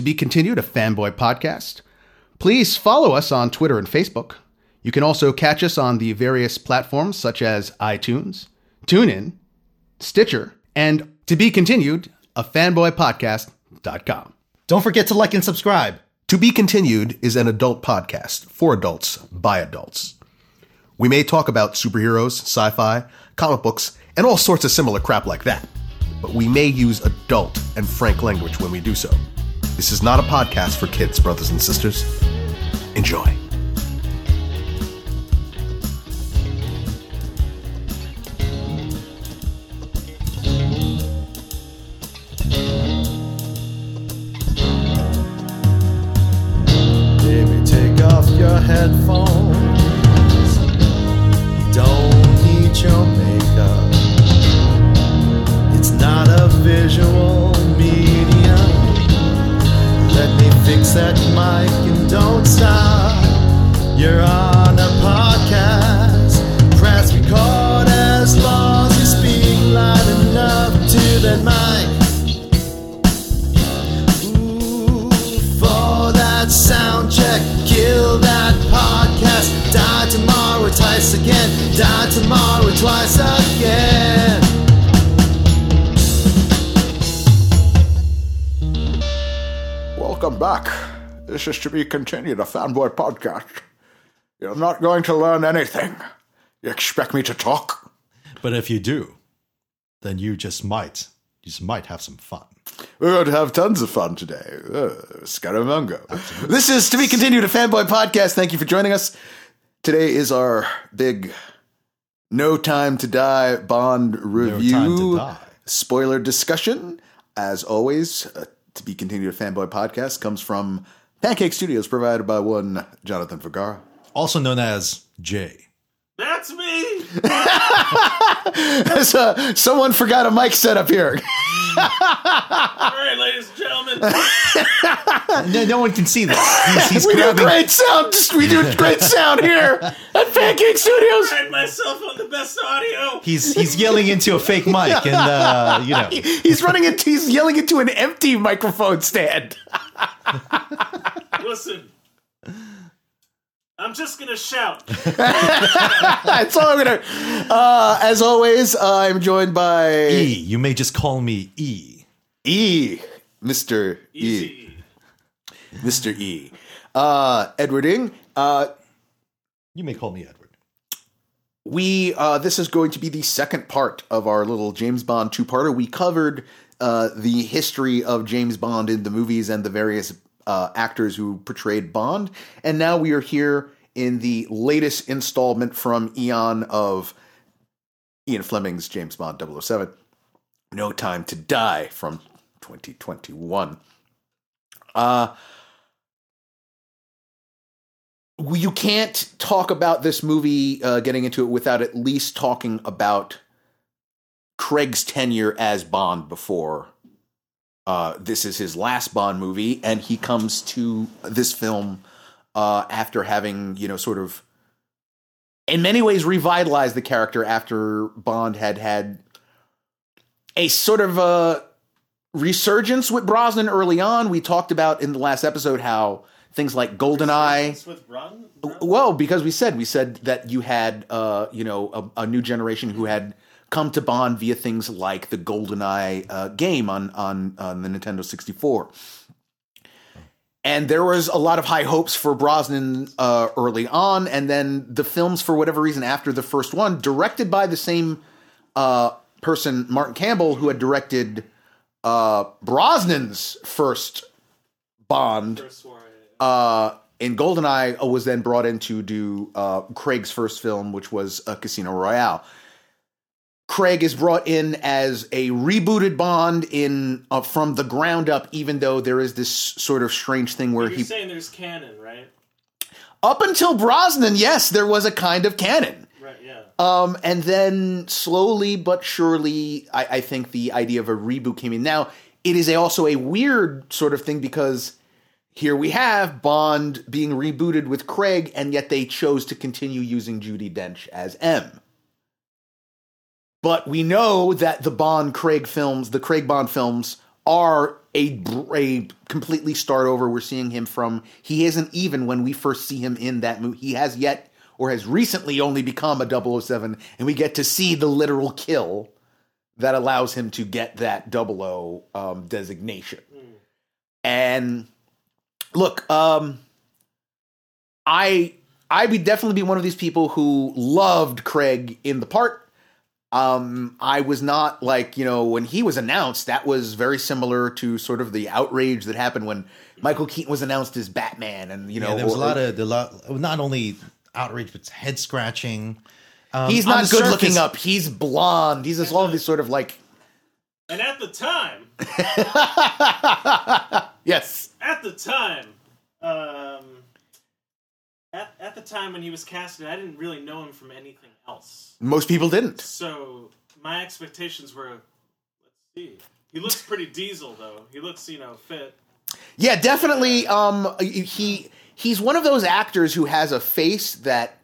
To Be Continued, a fanboy podcast. Please follow us on Twitter and Facebook. You can also catch us on the various platforms such as iTunes, TuneIn, Stitcher, and To Be Continued, a fanboypodcast.com. Don't forget to like and subscribe. To Be Continued is an adult podcast for adults by adults. We may talk about superheroes, sci fi, comic books, and all sorts of similar crap like that, but we may use adult and frank language when we do so. This is not a podcast for kids, brothers and sisters. Enjoy. Baby, take off your headphones. Don't need your makeup. It's not a visual fix that mic and don't stop. You're on a podcast. Press record as long as you speak loud enough to that mic. Ooh, for that sound check, kill that podcast. Die tomorrow twice again. Die tomorrow twice again. Welcome back. This is to be continued, a fanboy podcast. You're not going to learn anything. You expect me to talk? But if you do, then you just might, you just might have some fun. We're going to have tons of fun today. Uh, Scaramanga. This is to be continued, a fanboy podcast. Thank you for joining us. Today is our big No Time to Die Bond review. time to die. Spoiler discussion. As always, uh, to be continued, a fanboy podcast comes from Pancake Studios, provided by one Jonathan Vergara. Also known as Jay. That's me. So, someone forgot a mic setup here. All right, ladies and gentlemen. No, no one can see this. He's, he's we do grabbing. great sound. We do great sound here at Pancake Studios. I Pride myself on the best audio. He's he's yelling into a fake mic, and uh, you know, He's running into. He's yelling into an empty microphone stand. Listen. I'm just gonna shout. That's all I'm gonna. Uh, as always, I'm joined by E. You may just call me E. E, Mister E, Mister E, uh, Edward Ing. Uh, You may call me Edward. we uh, this is going to be the second part of our little James Bond two-parter. We covered uh, the history of James Bond in the movies and the various uh, actors who portrayed Bond, and now we are here in the latest installment from Eon of Ian Fleming's James Bond 007, No Time to Die from 2021. Uh you can't talk about this movie uh, getting into it without at least talking about Craig's tenure as Bond before uh, this is his last Bond movie, and he comes to this film uh, after having, you know, sort of, in many ways, revitalized the character after Bond had had a sort of a resurgence with Brosnan early on. We talked about in the last episode how things like GoldenEye. With. Well, because we said we said that you had uh, you know a, a new generation who had come to Bond via things like the GoldenEye uh, game on on on the Nintendo 64. And there was a lot of high hopes for Brosnan uh, early on, and then the films, for whatever reason, after the first one, directed by the same uh, person, Martin Campbell, who had directed uh, Brosnan's first Bond, uh, in Goldeneye uh, was then brought in to do uh, Craig's first film, which was uh, Casino Royale. Craig is brought in as a rebooted Bond in uh, from the ground up, even though there is this sort of strange thing where You're he saying there's canon, right? up until Brosnan, yes, there was a kind of canon. Right. Yeah. Um, and then slowly but surely, I, I think the idea of a reboot came in. Now, it is a, also a weird sort of thing because here we have Bond being rebooted with Craig, and yet they chose to continue using Judi Dench as M. But we know that the Bond Craig films, the Craig Bond films, are a a completely start over. We're seeing him from he isn't even when we first see him in that movie. He has yet or has recently only become a 007 and we get to see the literal kill that allows him to get that 00 um, designation. And look, um I I would definitely be one of these people who loved Craig in the part. Um, I was not like you know when he was announced. That was very similar to sort of the outrage that happened when Michael Keaton was announced as Batman, and you know yeah, there was a lot of the lot, not only outrage but head scratching. Um, He's not the good looking up. He's blonde. He's just all of these sort of like And at the time, yes. at the time, um, at, at the time when he was casted, I didn't really know him from anything else. Most people didn't. So my expectations were, let's see. He looks pretty diesel though. He looks, you know, fit. Yeah, definitely. Um, he he's one of those actors who has a face that,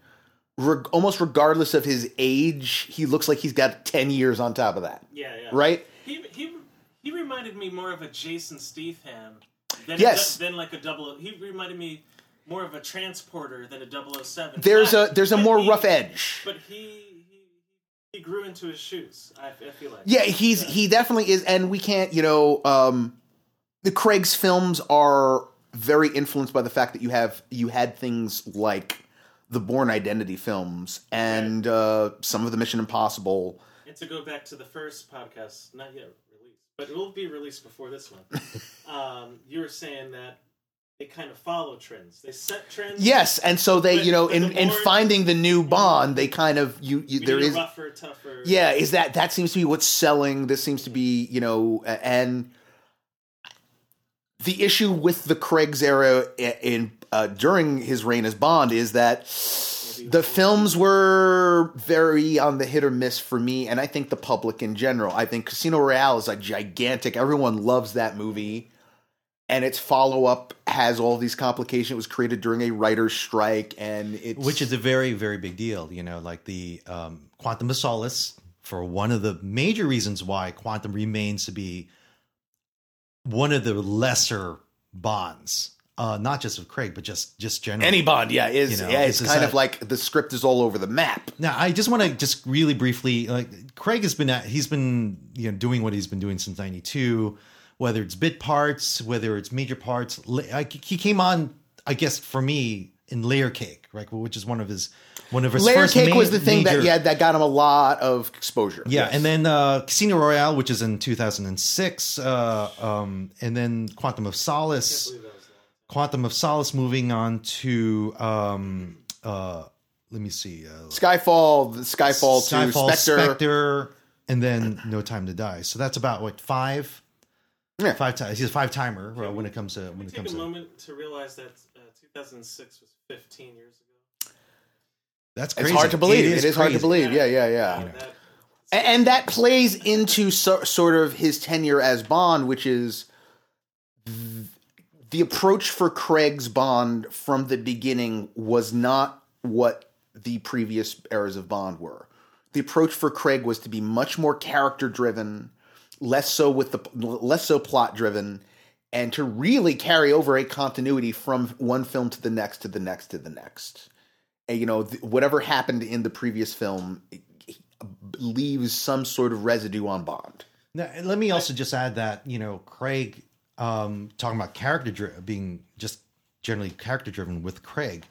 reg- almost regardless of his age, he looks like he's got ten years on top of that. Yeah, yeah. Right? He he he reminded me more of a Jason Statham than Yes. than like a double. He reminded me more of a transporter than a 007. There's But- a there's a more he- rough edge. But he he he grew into his shoes. I, I feel like. Yeah, he's he definitely is, and we can't, you know, um, the Craig's films are very influenced by the fact that you have you had things like the Bourne Identity films and uh, some of the Mission Impossible. And to go back to the first podcast, not yet released, but it will be released before this one. um, you were saying that they kind of follow trends. They set trends. Yes, and so they, But- you know, in the in finding the new Bond, they kind of you, you there a rougher, tougher. yeah, is that that seems to be what's selling. This seems to be, you know, and the issue with the Craig's era in uh, during his reign as Bond is that the films were very on the hit or miss for me, and I think the public in general. I think Casino Royale is a gigantic. Everyone loves that movie, and its follow up has all these complications. It was created during a writer's strike, and it's which is a very very big deal you know like the um, quantum of solace for one of the major reasons why quantum remains to be one of the lesser bonds uh, not just of craig but just just generally any Bond. Yeah, is You know, yeah. It's it's kind a- of like the script is all over the map. now i just want to just really briefly like craig has been at, he's been you know doing what he's been doing since 92 whether it's bit parts whether it's major parts like he came on i guess for me in layer cake right which is one of his one of his Layer first Cake ma- was the thing that yeah that got him a lot of exposure. Yeah, Yes. and then uh, Casino Royale, which is in 2006, uh, um, and then Quantum of Solace. Quantum of Solace moving on to um, uh, let me see, uh, Skyfall, the Skyfall, two, Skyfall, Spectre. Spectre, and then No Time to Die. So that's about what five, Yeah. five times. He's a five timer uh, when it comes to when it Take comes a to. moment to realize that uh, 2006 was 15 years ago. That's It's hard to believe. It is, hard to believe. Yeah, yeah, yeah. Uh, that- A- And that plays into so, sort of his tenure as Bond, which is the approach for Craig's Bond from the beginning was not what the previous eras of Bond were. The approach for Craig was to be much more character driven, less so with the less so plot driven, and to really carry over a continuity from one film to the next to the next to the next. And, you know, th- whatever happened in the previous film leaves some sort of residue on Bond. Now, let me also just add that you know Craig um, talking about character dri- being just generally character driven with Craig.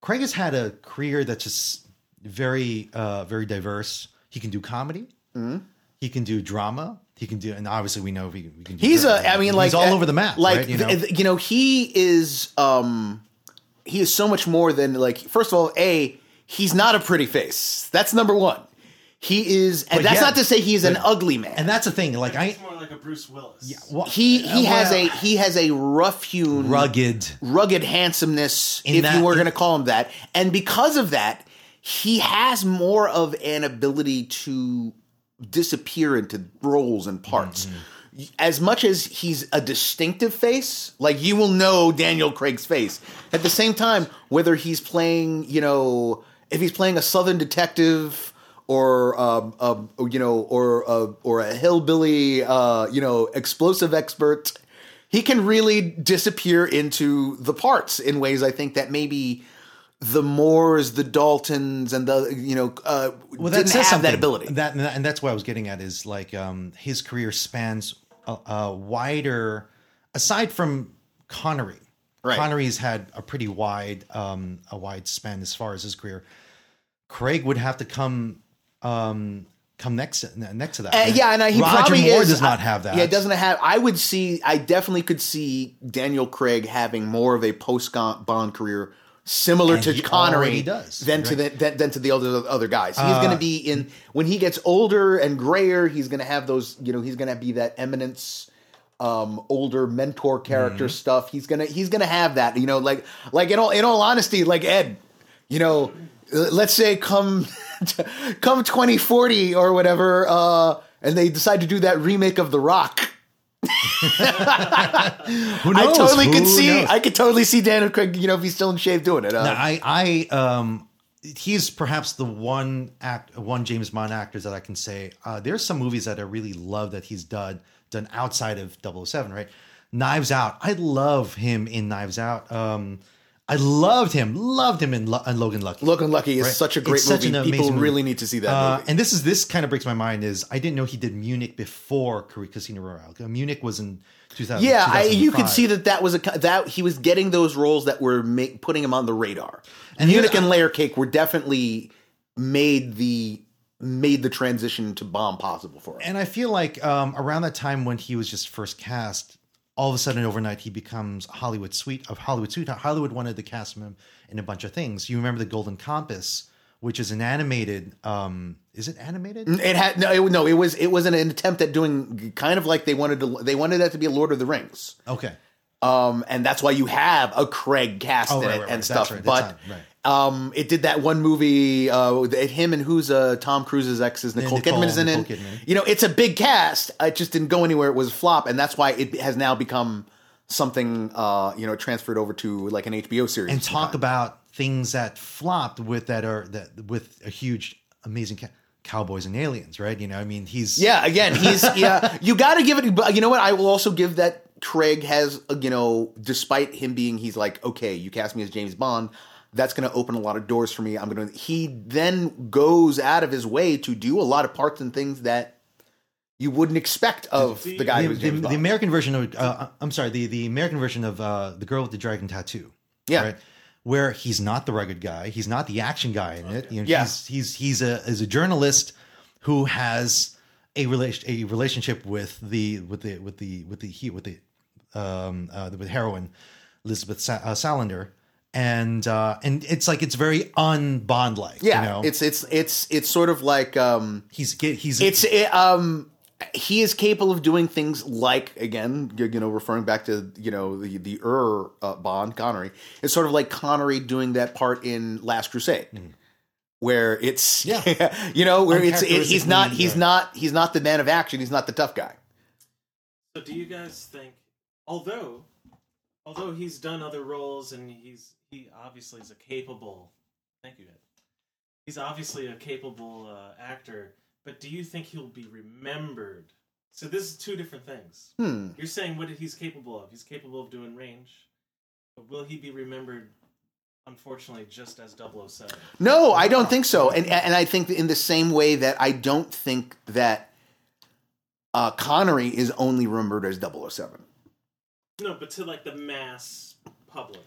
Craig has had a career that's just very uh, very diverse. He can do comedy. Mm-hmm. He can do drama. He can do, and obviously we know he, we can. Do He's a, I mean, like he's all uh, over the map. Like right? you know, th- th- you know, he is, um, he is so much more than like. First of all, a he's not a pretty face. That's number one. He is, and But that's yeah, not to say he's an but- ugly man. and that's the thing. Like I, It's more like a Bruce Willis. Yeah, well, he he uh, has a he has a rough hewn rugged. rugged handsomeness, In if that- you were going to call him that. And because of that, he has more of an ability to disappear into roles and parts. Mm-hmm. As much as he's a distinctive face, like you will know Daniel Craig's face. At the same time, whether he's playing, you know, if he's playing a Southern detective or um, um, you know, or uh, or a hillbilly, uh, you know, explosive expert. He can really disappear into the parts in ways I think that maybe the Moores, the Daltons, and the you know uh, well, didn't says have that ability. That and that's what I was getting at is like um, his career spans a, a wider, aside from Connery. Right. Connery's had a pretty wide um, a wide span as far as his career. Craig would have to come um, come next to, next to that. Uh, yeah, and I, he Roger probably Moore is- does not have that. Yeah, it doesn't have. I would see. I definitely could see Daniel Craig having more of a post Bond career similar And to he Connery does, than to the than, than to the other other guys. He's Uh, going to be in when he gets older and grayer. He's going to have those. You know, he's going to be that eminence. Um, older mentor character Mm-hmm. stuff. He's gonna he's gonna have that. You know, like like in all in all honesty, like Ed, you know, let's say come come 2040 or whatever uh and they decide to do that remake of the rock Who i knows? totally could see knows? i could totally see daniel craig you know if he's still in shape doing it uh, I, I, um, he's perhaps the one act, one James Bond actor that I can say. Uh, there's some movies that I really love that he's done done outside of 007, right? Knives Out. I love him in Knives Out. Um, I loved him, loved him in, Lo- in Logan Lucky. logan lucky is Right. such a great It's movie people movie. really need to see that Uh, movie and this is this kind of breaks my mind is I didn't know he did Munich before Casino Royale. Munich was in 2000. yeah I, you could see that that was a that he was getting those roles that were ma- putting him on the radar and And munich and layer cake were definitely made the made the transition to bomb possible for him And I feel like um, around that time when he was just first cast, all of a sudden overnight he becomes Hollywood sweet of Hollywood sweetheart. Hollywood wanted to cast him in a bunch of things. You remember the Golden Compass, which is an animated. Um, is it animated? It had no, it, no. It was it was an attempt at doing kind of like they wanted to. They wanted that to be a Lord of the Rings, Okay. um, and that's why you have a Craig cast Oh, in right, it right, and stuff. But right. Um, it did that one movie. Uh, it, him and who's uh, Tom Cruise's ex is Nicole, Nicole- Kidman is in it. Kidman. You know, it's a big cast. It just didn't go anywhere. It was a flop, and that's why it has now become something. Uh, you know, transferred over to like an HBO series. And talk about things that flopped with that are that with a huge, amazing ca- cowboys and aliens, right? You know, I mean, he's Yeah, again, he's yeah. You got to give it. But you know what? I will also give that Craig has. uh, You know, despite him being, he's like, okay, you cast me as James Bond. That's going to open a lot of doors for me. I'm going to. He then goes out of his way to do a lot of parts and things that you wouldn't expect of the guy the, who's the, the Bond. American version of uh, I'm sorry the the American version of uh, the girl with the dragon tattoo. Yeah. Where he's not the rugged guy, he's not the action guy in it. You know, Yeah. he's he's he's a is a journalist who has a relation a relationship with the with the with the with the he with the um uh, with heroine Elizabeth Sa- uh, Salander. And uh, and it's like it's very un Bond like. yeah, you know? it's it's it's it's sort of like um, he's he's it's it, um he is capable of doing things like again you you know referring back to you know the the Ur uh, Bond Connery it's sort of like Connery doing that part in Last Crusade where it's Mm-hmm. Yeah. you know where it's it, he's not he's not he's not the man of action he's not the tough guy So do you guys think although although he's done other roles and he's he obviously is a capable thank you Ed. He's obviously a capable uh, actor, but do you think he'll be remembered? So this is two different things. hmm You're saying what he's capable of. He's capable of doing range. But will he be remembered unfortunately just as 007? no I don't think so and and I think in the same way that I don't think that uh, Connery is only remembered as 007 No, but to like the mass public,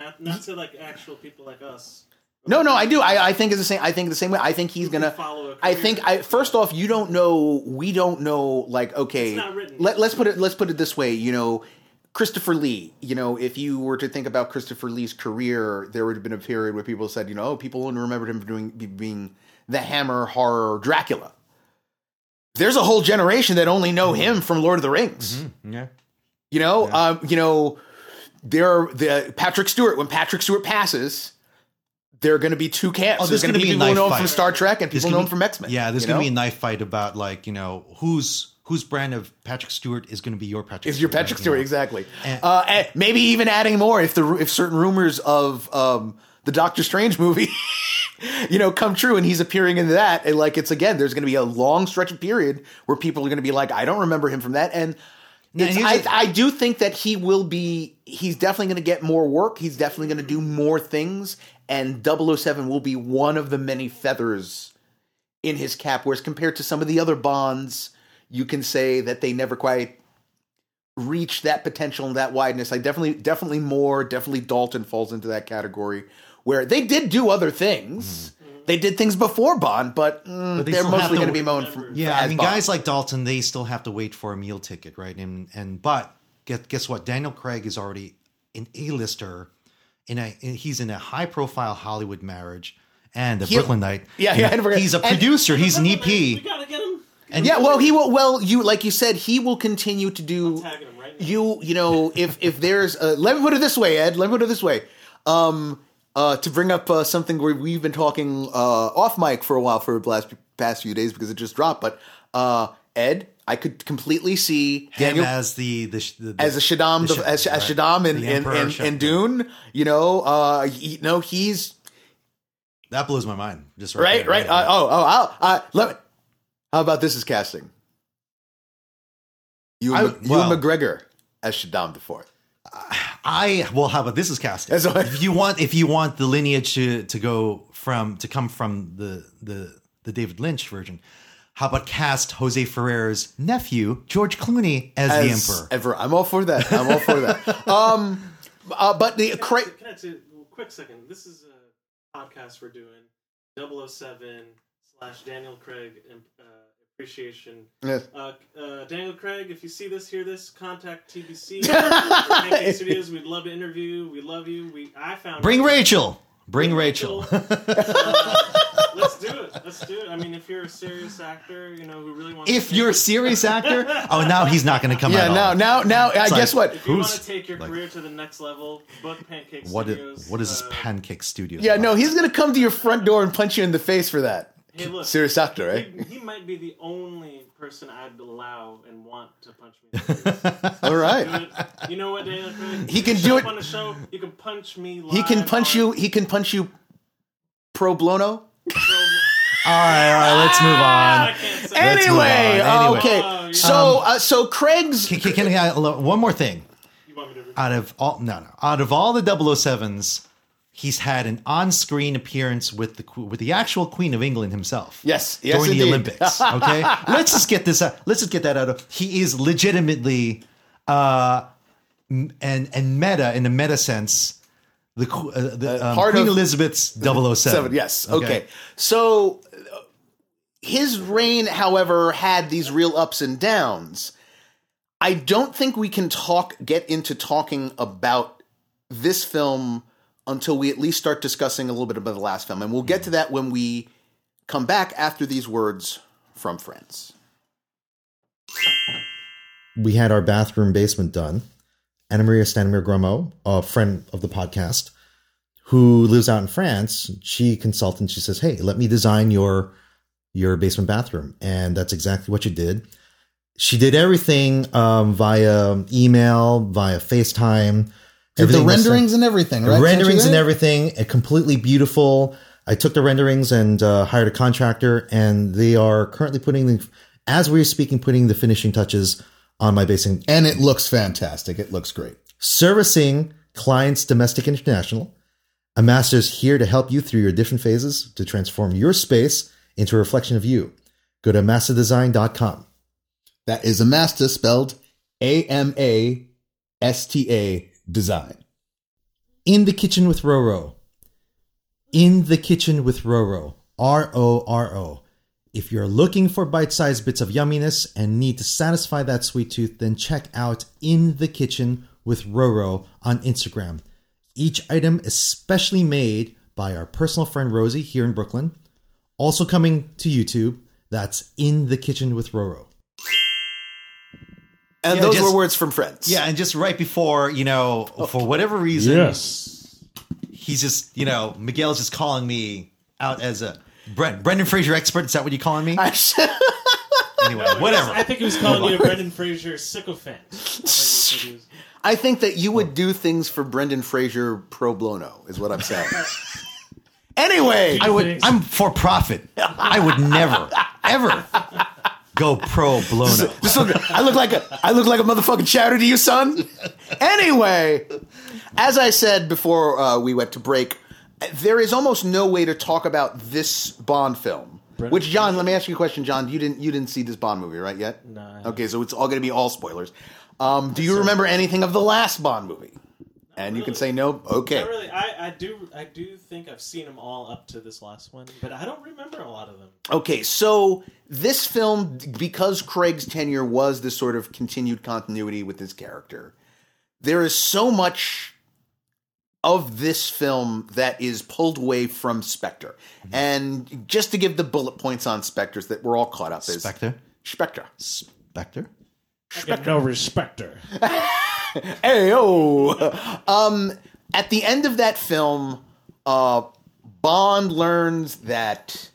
not not to like actual people like us. No, no, I do. I, I think it's the same. I think the same way. I think he's gonna follow a I career. think. I first off, you don't know. We don't know. Like, okay, It's not written. let, let's put it. Let's put it this way. You know, Christopher Lee. You know, if you were to think about Christopher Lee's career, there would have been a period where people said, you know, oh, people only remembered him for doing being the Hammer horror Dracula. There's a whole generation that only know him from Lord of the Rings. yeah. You know, um, you know, there are the Patrick Stewart. When Patrick Stewart passes, there are going to be two camps. Oh, there's there's going to be people fight. from Star Trek and people know be- from X Men. Yeah, there's going to be a knife fight about like you know whose whose brand of Patrick Stewart is going to be your Patrick. Is your Stewart, Patrick right, Stewart know? exactly? And- uh, and maybe even adding more if the if certain rumors of um, the Doctor Strange movie you know, come true, and he's appearing in that, and like it's again, there's going to be a long stretch of period where people are going to be like, I don't remember him from that, and. Now, It's, here's I, do think that he will be. He's definitely going to get more work. He's definitely going to do more things, and 007 will be one of the many feathers in his cap. Whereas compared to some of the other Bonds, you can say that they never quite reach that potential and that wideness. I definitely, definitely more. Definitely Dalton falls into that category where they did do other things. Mm-hmm. They did things before Bond, but, mm. But they they are mostly going to be w- known for Yeah, as I mean, Bond. guys like Dalton, they still have to wait for a meal ticket, right? And and but guess guess what? Daniel Craig is already an A-lister. In a in- he's in a high-profile Hollywood marriage and a He- Brooklyn Night. Yeah, yeah, and we're- He's a and- producer. He's an EP. We EP. gotta get him. And yeah, well, he will. Well, you like you said, he will continue to do. tagging him right now. You you know if if there's a, let me put it this way, Ed. Let me put it this way. Um, uh, to bring up uh, something where we've been talking uh, off mic for a while for the last past few days because it just dropped. But uh, Ed, I could completely see him Daniel as the the, the, the as a Shaddam, the as, as right. Shaddam in in, in, Shaddam. in Dune. You know, uh, he, no, he's that blows my mind. Just right, there, right. Uh, oh, oh, I'll, uh, let me. How about this is casting? You, well- McGregor as Shaddam the Fourth. I well, how about this is casting? That's what- if you want, if you want the lineage to to go from to come from the the the David Lynch version, how about cast Jose Ferrer's nephew George Clooney as, the Emperor? Ever, I'm all for that. I'm all for that. Um, uh, but the cra- Can I say a quick second? This is a podcast we're doing 007 slash Daniel Craig uh, appreciation. Yeah. Uh, uh, Daniel Craig, if you see this, hear this, contact TBC Studios. We'd love to interview. We love you. We I found Bring Rachel. Bring Rachel. Uh, let's do it. Let's do it. I mean, if you're a serious actor, you know who really wants. if to you're a serious actor, oh, now he's not going to come yeah, out. now, now, now, I It's guess like- what? If you want to take your like- career to the next level, book Pancake What is, Studios. what is this uh, Pancake Studios? Yeah, about? no, he's gonna come to your front door and punch you in the face for that. Hey, look. Serious actor, right? He, he might be the only person I'd allow and want to punch me. in the face. All Do right. it. You know what, Daniel Craig? He can do it- on a show. You can punch me. He can punch on- you. He can punch you. Pro blono. All right, all right, let's move ah, on. can't Let's move Anyway, on. Anyway. okay. Oh, yeah. So, um, uh, so Craig's. Can, can, can I, uh, one more thing? You want me to? out of all no no out of all the 007s he's had an on-screen appearance with the with the actual queen of england himself Yes, yes, during the olympics okay let's just get this out let's just get that out of he is legitimately uh and and meta in the meta sense the, uh, the um, part queen of- elizabeth's 007 Seven, yes. Okay. So uh, his reign, however, had these real ups and downs. I don't think we can talk get into talking about this film until we at least start discussing a little bit about the last film, and we'll get to that when we come back after these words from friends. we had our bathroom basement done. Anna Maria Stanimir Gromo, a friend of the podcast, who lives out in France, she consulted and she says, Hey, let me design your your basement bathroom. And that's exactly what she did. She did everything um, via email, via FaceTime. The renderings and everything, the right? renderings and everything, uh, completely beautiful. I took the renderings and uh, hired a contractor, and they are currently putting the, as we're speaking, putting the finishing touches on my basement, And it looks fantastic. It looks great. servicing clients domestic and international. A master is here to help you through your different phases to transform your space into a reflection of you. Go to masterdesign.com. That is a master spelled A M A S T A design. In the kitchen with Roro. In the kitchen with Roro. R O R O. If you're looking for bite sized bits of yumminess and need to satisfy that sweet tooth, then check out In the Kitchen with Roro on Instagram. Each item is specially made by our personal friend Rosie here in Brooklyn. Also coming to YouTube, that's In the Kitchen with Roro. And Yeah, those just- were words from friends. yeah and just right before you know for whatever reason Yes. he's just you know miguel's just calling me out as a Brent, Brendan Fraser expert. Is that what you're calling me? Anyway, whatever. I think he was calling you a Brendan Fraser sycophant. I think he said he was- I think that you would do things for Brendan Fraser pro bono, is what I'm saying. Anyway, I would. I'm for profit. I would never, ever go pro blown up. Just look, I look like a I look like a motherfucking shadow to you, son. Anyway, as I said before uh, we went to break, there is almost no way to talk about this Bond film. Which John, let me ask you a question, John. You didn't you didn't see this Bond movie, right? Yet? No, Okay, so it's all going to be all spoilers. Um, do you remember anything of the last Bond movie? And you can say no. Okay. Not really. I, I do I do think I've seen them all up to this last one, but I don't remember a lot of them. Okay, so this film, because Craig's tenure was this sort of continued continuity with his character, there is so much of this film that is pulled away from Spectre. Mm-hmm. And just to give the bullet points on Spectres that we're all caught up is Spectre. Spectre. Spectre. Get no respecter. Ayo. Um, at the end of that film, uh, Bond learns that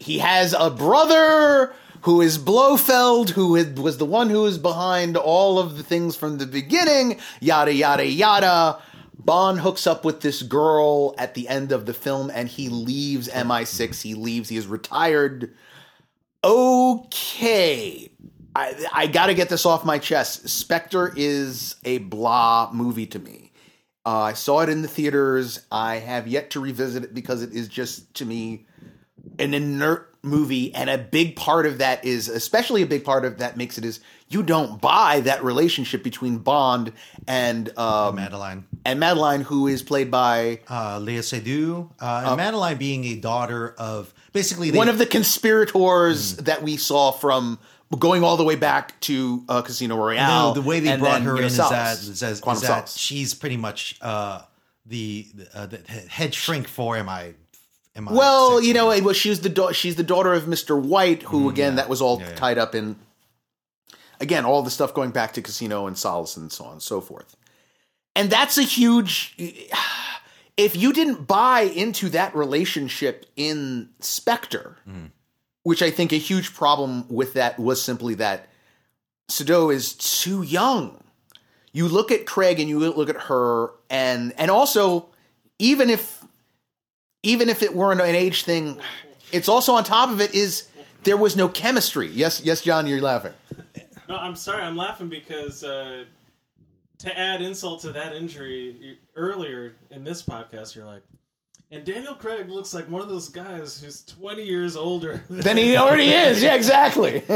he has a brother who is Blofeld, who was the one who was behind all of the things from the beginning. Yada yada yada. Bond hooks up with this girl at the end of the film, and he leaves MI6. He leaves. He is retired. Okay. I, I got to get this off my chest. Spectre is a blah movie to me. Uh, I saw it in the theaters. I have yet to revisit it because it is just, to me, an inert movie. And a big part of that is, especially a big part of that makes it is, you don't buy that relationship between Bond and um, Madeline. and Madeline, who is played by Uh, Lea Seydoux. Uh, and Madeline being a daughter of basically they, one of the conspirators that we saw from going all the way back to uh, Casino Royale. No, the way they brought her in is that, is that, is that she's pretty much uh, the uh, the head shrink for MI. MI Well, you know, it was she was the da- she's the daughter of Mr. White, who again that was all Mm, Yeah, yeah. tied up in again all the stuff going back to Casino and Solace and so on and so forth. And that's a huge. If you didn't buy into that relationship in Spectre, Mm. Which I think a huge problem with that was simply that Seydoux is too young. You look at Craig and you look at her, and and also even if even if it weren't an age thing, it's also on top of it is there was no chemistry. Yes, yes, John, you're laughing. No, I'm sorry. I'm laughing because uh, to add insult to that injury, earlier in this podcast, you're like, and Daniel Craig looks like one of those guys who's 20 years older. than he already is. Yeah, exactly.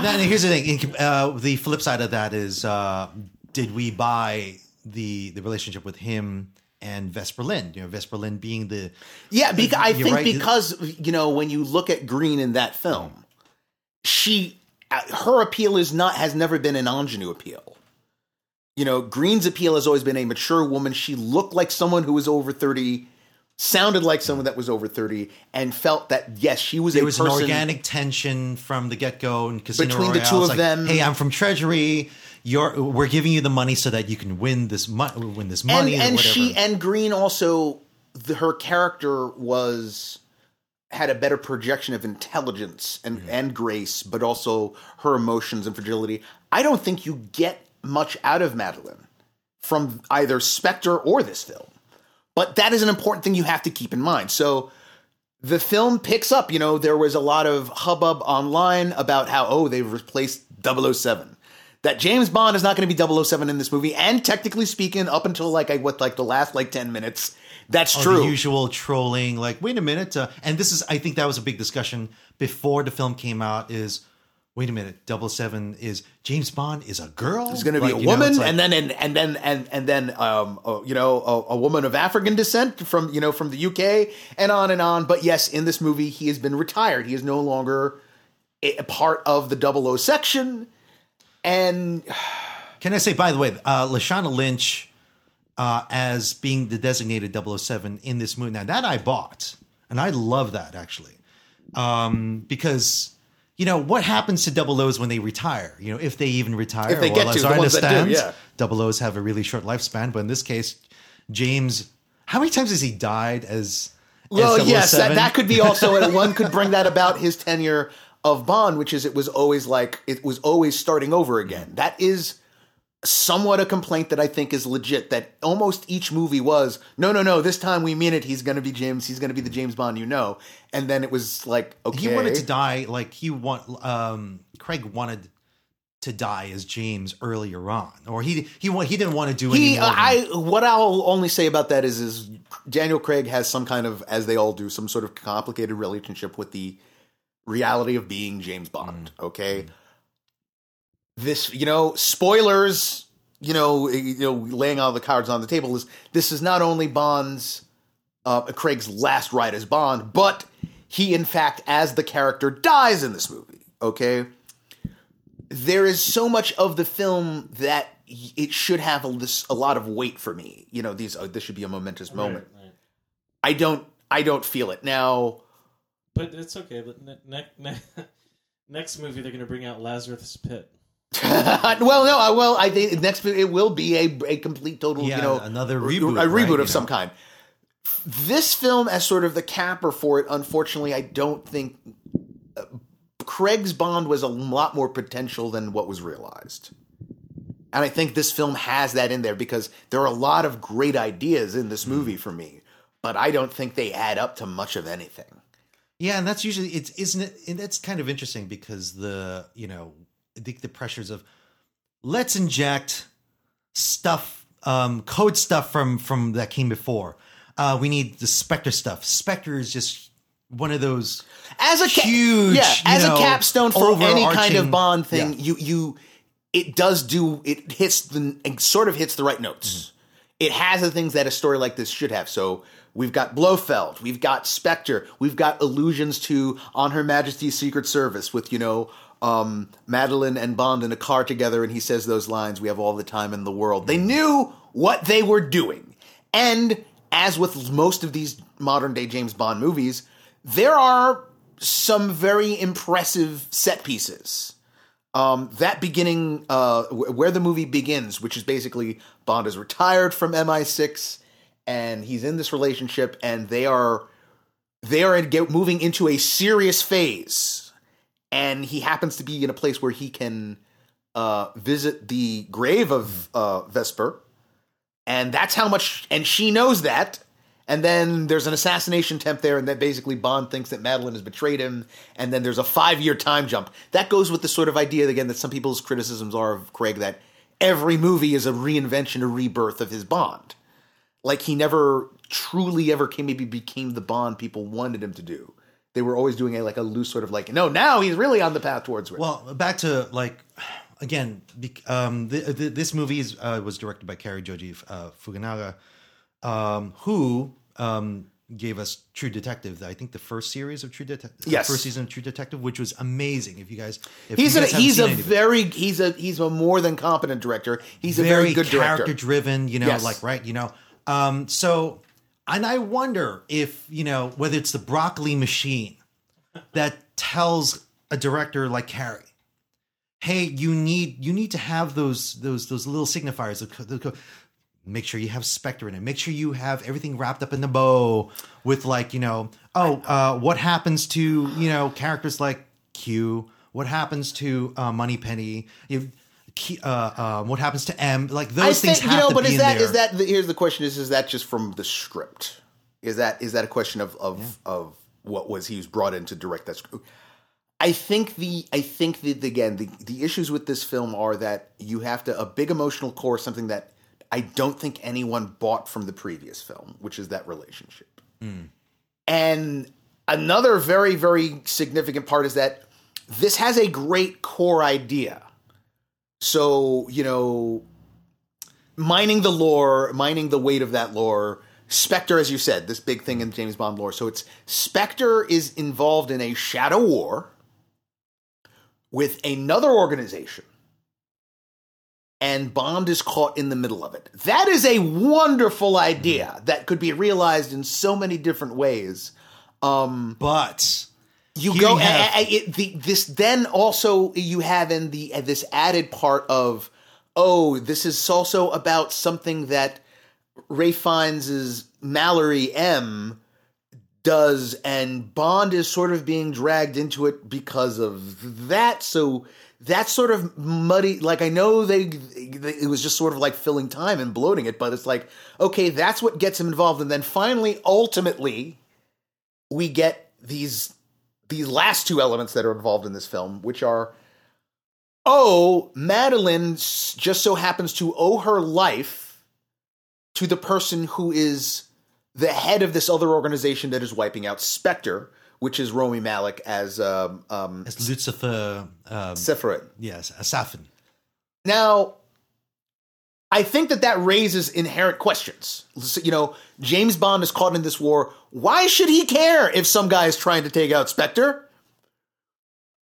Now, now, here's the thing. Uh, the flip side of that is, uh, did we buy the the relationship with him and Vesper Lynd? You know, Vesper Lynd being the Yeah, because I think right. because you know when you look at Green in that film, she uh, her appeal is not has never been an ingenue appeal. You know, Green's appeal has always been a mature woman. She looked like someone who was over thirty, sounded like someone that was over thirty, and felt that yes, she was a person. there a was person. an organic tension from the get go and Casino Between the two of like, them. Hey, I'm from Treasury. You're we're giving you the money so that you can win this money. Win this and money or and she and Green also the, her character was had a better projection of intelligence and Mm-hmm. and grace, but also her emotions and fragility. I don't think you get much out of Madeline from either Spectre or this film, but that is an important thing you have to keep in mind. So. The film picks up, you know, there was a lot of hubbub online about how, oh, they've replaced 007 that James Bond is not going to be 007 in this movie. And technically speaking, up until like I what like the last like 10 minutes, that's Oh, true. Usual trolling, like, wait a minute. Uh, and this is, I think that was a big discussion before the film came out is, wait a minute, double seven is, James Bond is a girl? There's going to be Like, a know, woman, it's like- and then and, and then and and then um uh, you know a, a woman of African descent from you know from the UK, and on and on. But yes, in this movie, he has been retired. He is no longer a, a part of the 00 section, and Can I say, by the way, uh, Lashana Lynch uh, as being the designated 007 in this movie. Now, that I bought, and I love that actually. Um, because, you know, what happens to double O's when they retire? You know, if they even retire. If they well, to, as the I ones that do, understand, yeah. double O's have a really short lifespan. But in this case, James, how many times has he died as. Well, as yes, that, that could be also one could bring that about his tenure of Bond, which is it was always like it was always starting over again. That is somewhat a complaint that I think is legit. That almost each movie was no, no, no. This time we mean it. He's going to be James. He's going to be the James Bond you know. And then it was like okay, He wanted to die like he want. Um, Craig wanted to die as James earlier on, or he he he didn't want to do any He. I, what I'll only say about that is, is Daniel Craig has some kind of, as they all do, some sort of complicated relationship with the reality of being James Bond. Okay, this, you know, spoilers. You know, you know, laying all the cards on the table is this is not only Bond's, uh, Craig's last ride as Bond, but he, in fact, as the character, dies in this movie. Okay, there is so much of the film that it should have a, this, a lot of weight for me. You know, these uh, this should be a momentous moment. Right, right. I don't I don't feel it now. But it's okay. But ne- ne- ne- next movie, they're going to bring out Lazarus Pit. well, no, I well I think next it will be a a complete total Yeah, you know another a reboot, a reboot right, of some know. kind. This film as sort of the capper for it. Unfortunately, I don't think uh, Craig's Bond was a lot more potential than what was realized. And I think this film has that in there because there are a lot of great ideas in this movie for me, but I don't think they add up to much of anything. Yeah, and that's usually it's isn't it? And that's kind of interesting because the you know I think the pressures of let's inject stuff, um, code stuff from from that came before. Uh, we need the Spectre stuff. Spectre is just one of those as a ca- huge, yeah, as know, a capstone for any kind of Bond thing, Yeah. you you it does do it hits the it sort of hits the right notes. Mm-hmm. It has the things that a story like this should have. So we've got Blofeld, we've got Spectre, we've got allusions to On Her Majesty's Secret Service with you know um, Madeline and Bond in a car together, and he says those lines. We have all the time in the world. They knew what they were doing, and as with most of these modern day James Bond movies, there are some very impressive set pieces. Um, that beginning, uh, wh- where the movie begins, which is basically Bond is retired from MI6 and he's in this relationship, and they are they are moving into a serious phase, and he happens to be in a place where he can uh, visit the grave of uh, Vesper, and that's how much, and she knows that. And then there's an assassination attempt there, and then basically Bond thinks that Madeline has betrayed him, and then there's a five year time jump. That goes with the sort of idea, again, that some people's criticisms are of Craig that every movie is a reinvention, a rebirth of his Bond. Like he never truly ever came, maybe became the Bond people wanted him to do. They were always doing a like a loose sort of like, no, now he's really on the path towards. Well, Well, back to like again, um, the, the, this movie is, uh, was directed by Cary Joji uh, Fukunaga, um, who um, gave us True Detective. I think the first series of True Detective, Yes. first season of True Detective, which was amazing. If you guys, if he's you a guys haven't he's a of it. very he's a he's a more than competent director. He's a very, good character director. driven you know Yes. like right you know um so and i wonder if you know whether it's the broccoli machine that tells a director like Cary, hey you need you need to have those those those little signifiers the co- the make sure you have spectre in it. Make sure you have everything wrapped up in the bow with like you know oh uh what happens to you know characters like q? What happens to uh money penny you uh, uh, what happens to M? Like those I things think have you know, to but be is that there. is that the, here's the question: is is that just from the script? Is that is that a question of of of what was he was brought in to direct that? script? I think the I think that again the the issues with this film are that you have to a big emotional core, something that I don't think anyone bought from the previous film, which is that relationship. And another very very significant part is that this has a great core idea. So you know, mining the lore, mining the weight of that lore. Spectre, as you said, this big thing in James Bond lore. So it's Spectre is involved in a shadow war with another organization, and Bond is caught in the middle of it. That is a wonderful idea that could be realized in so many different ways. Um, but you go have- a- a- it- the, this then also you have in the uh, this added part of oh this is also about something that Ralph Fiennes' Mallory M does and Bond is sort of being dragged into it because of that so that sort of muddy. Like I know they, they, it was just sort of like filling time and bloating it, but it's like okay, that's what gets him involved, and then finally, ultimately, we get these these last two elements that are involved in this film, which are oh, Madeline just so happens to owe her life to the person who is the head of this other organization that is wiping out Spectre, which is Rami Malek as um, um, As Lucifer, um, Sephiroth. yes, Asafin. Now, I think that that raises inherent questions. You know, James Bond is caught in this war. Why should he care if some guy is trying to take out Spectre?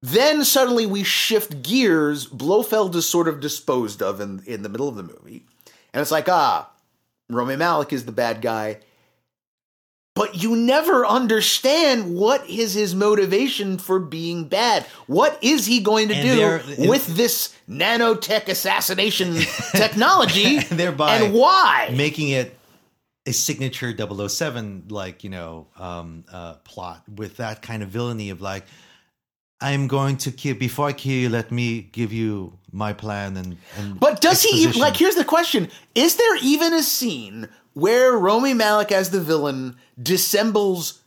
Then suddenly we shift gears. Blofeld is sort of disposed of in, in the middle of the movie. And it's like, ah, Rami Malek is the bad guy. But you never understand what is his motivation for being bad. What is he going to And do there- with this nanotech assassination technology? And thereby and why? making it a signature 007 like you know um uh plot with that kind of villainy of like i'm going to kill before i kill you let me give you my plan and, and But does he even like? Here's the question: Is there even a scene where Rami Malek as the villain dissembles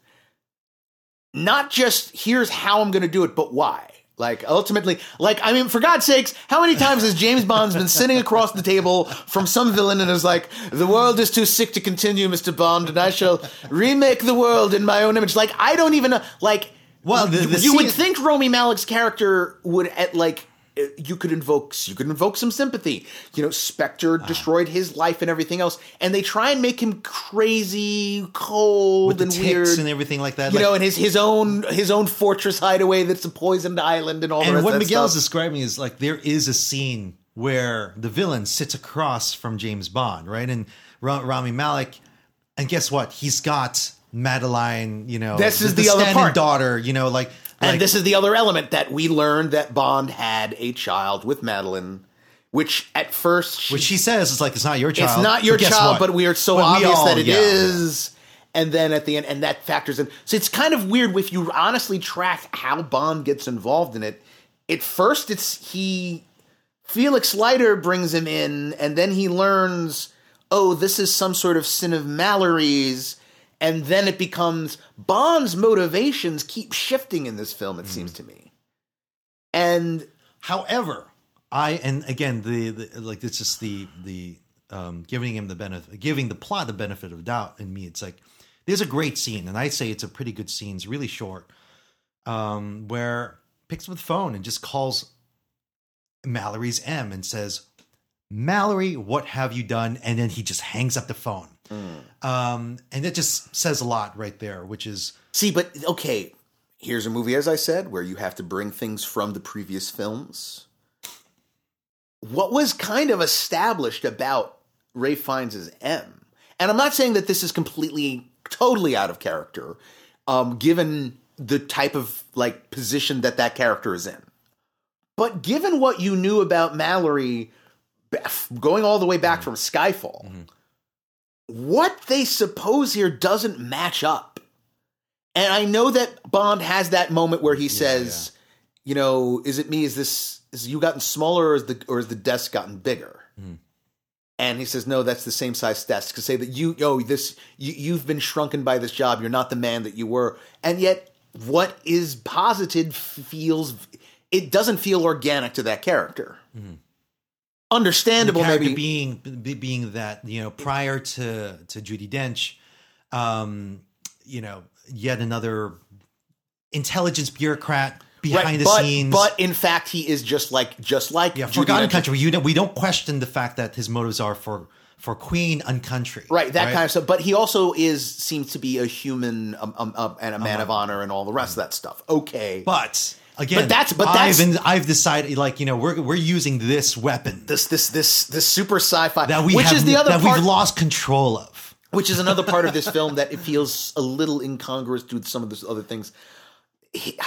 not just here's how I'm going to do it, but why? Like ultimately, like I mean, for God's sakes, how many times has James Bond's been sitting across the table from some villain and is like, "The world is too sick to continue, Mister Bond, and I shall remake the world in my own image." Like I don't even know. Like, Well, the- you, the you would think Rami Malek's character would at like uh, you could invoke you could invoke some sympathy. You know, Spectre Ah. destroyed his life and everything else, and they try and make him crazy, cold, with the and weird, and everything like that you like, know, and his his own his own fortress hideaway that's a poisoned island and all and what Miguel is describing is like there is a scene where the villain sits across from James Bond, right? And Ra- Rami Malek, and guess what? He's got Madeline, you know, This is the other stand-in part. daughter, you know, like, And this is the other element that we learned that Bond had a child with Madeline, which at first she which she says is like it's not your child. It's not your But child, but we are so But obvious all- that it yeah, is. And then at the end, and that factors in. So it's kind of weird if you honestly track how Bond gets involved in it. At first, it's he, Felix Leiter brings him in, and then he learns, oh, this is some sort of sin of Mallory's. And then it becomes Bond's motivations keep shifting in this film, it seems to me. And However, I and again the, the like it's just the the um, giving him the benefit, giving the plot the benefit of doubt in me. It's like there's a great scene, and I say it's a pretty good scene. It's really short, um, where picks up the phone and just calls Mallory's M and says, "Mallory, what have you done?" And then he just hangs up the phone, um, and it just says a lot right there, which is See, but okay, here's a movie, as I said, where you have to bring things from the previous films. What was kind of established about Ralph Fiennes' M? And I'm not saying that this is completely, totally out of character, um, given the type of like position that that character is in. But given what you knew about Mallory, going all the way back from Skyfall, what they suppose here doesn't match up. And I know that Bond has that moment where he says, you know, is it me? Is this is you gotten smaller or is the or is the desk gotten bigger? Hmm. And he says, no, that's the same size desk. To say that you oh this you, you've been shrunken by this job, you're not the man that you were. And yet what is posited feels it doesn't feel organic to that character. Hmm. Understandable, maybe. being being that you know prior to to Judi Dench, um, you know, yet another intelligence bureaucrat behind Right, the but, scenes. But in fact, he is just like just like yeah, Judi forgotten Dench. country. You know, we don't question the fact that his motives are for for Queen and country. Right, that kind of stuff. But he also is seems to be a human um, um, um, and a man of honor and all the rest of that stuff. Okay, But again, But that's- but that's- I've, I've decided like you know we're we're using this weapon this this this this super sci-fi that we which have is the other that part, we've lost control of. which is another part of this film that it feels a little incongruous to some of the other things. He-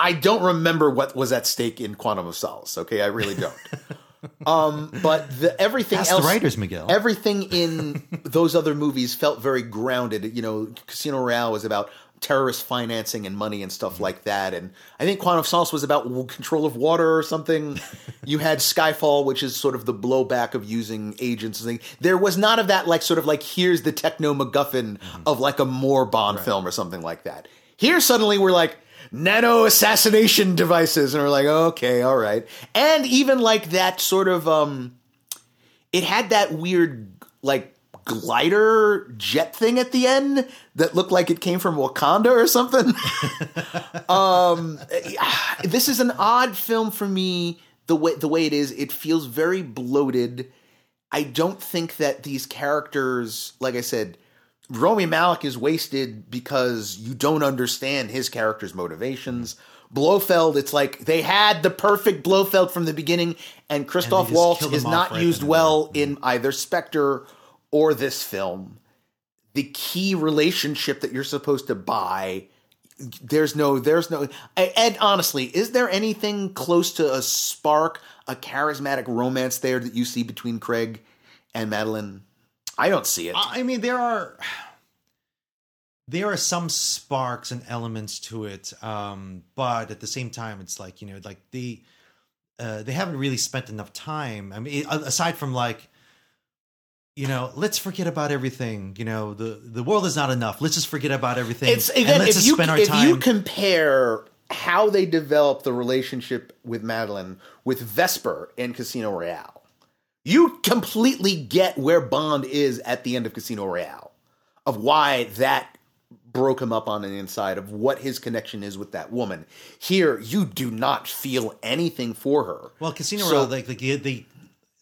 I don't remember what was at stake in Quantum of Solace. Okay, I really don't. um, but the everything Ask else, the writers, Miguel. everything in those other movies felt very grounded. You know, Casino Royale was about terrorist financing and money and stuff like that. And I think Quantum of Solace was about control of water or something. you had Skyfall, which is sort of the blowback of using agents and things. There was not of that like sort of like here's the techno MacGuffin of like a more Bond film or something like that. Here suddenly we're like nano assassination devices, and we're like, okay, all right. And even like that sort of um it had that weird like glider jet thing at the end that looked like it came from Wakanda or something. um, this is an odd film for me. The way the way it is, it feels very bloated. I don't think that these characters, like I said, Rami Malek is wasted because you don't understand his character's motivations. Blofeld, it's like they had the perfect Blofeld from the beginning, and Christoph just Waltz is not right used and well in either Spectre or this film. The key relationship that you're supposed to buy, there's no, there's no. And honestly, is there anything close to a spark, a charismatic romance there that you see between Craig and Madeline? I don't see it. I mean, there are there are some sparks and elements to it, um, but at the same time, it's like you know, like the uh, they haven't really spent enough time. I mean, aside from like you know, let's forget about everything. You know, the the world is not enough. Let's just forget about everything. It's and again, if just you spend our if time. you compare how they develop the relationship with Madeline with Vesper in Casino Royale, you completely get where Bond is at the end of Casino Royale, of why that broke him up on the inside, of what his connection is with that woman. Here, you do not feel anything for her. Well, Casino So- Royale, like like the, the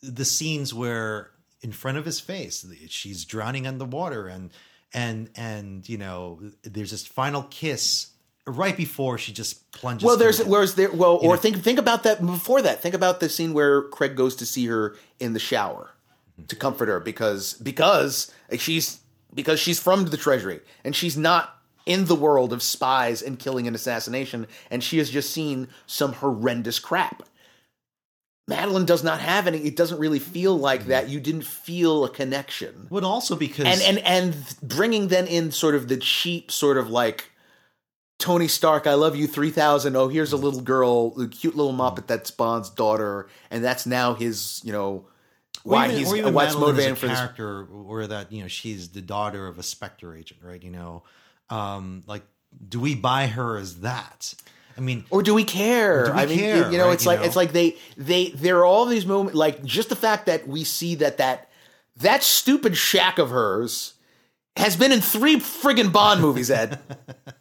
the scenes where in front of his face she's drowning in the water, and and and you know there's this final kiss right before she just plunges. Well, there's where's there well, or know- think think about that before that. Think about the scene where Craig goes to see her in the shower to comfort her because because she's because she's from the Treasury and she's not in the world of spies and killing and assassination, and she has just seen some horrendous crap. Madeline does not have any. It doesn't really feel like that. You didn't feel a connection but also because and and and bringing then in sort of the cheap sort of like Tony Stark, I love you three thousand. Oh, here's a little girl, the cute little muppet that's Bond's daughter, and that's now his, you know, why even- he's or even what's Madeline motivating as a for this. character, or that you know she's the daughter of a Spectre agent, right? You know, um, like do we buy her as that? I mean, Or do we care? Do we I mean, care, you know, right, it's you like know? it's like they they there are all these moments, like just the fact that we see that that that stupid shack of hers has been in three friggin' Bond movies, Ed.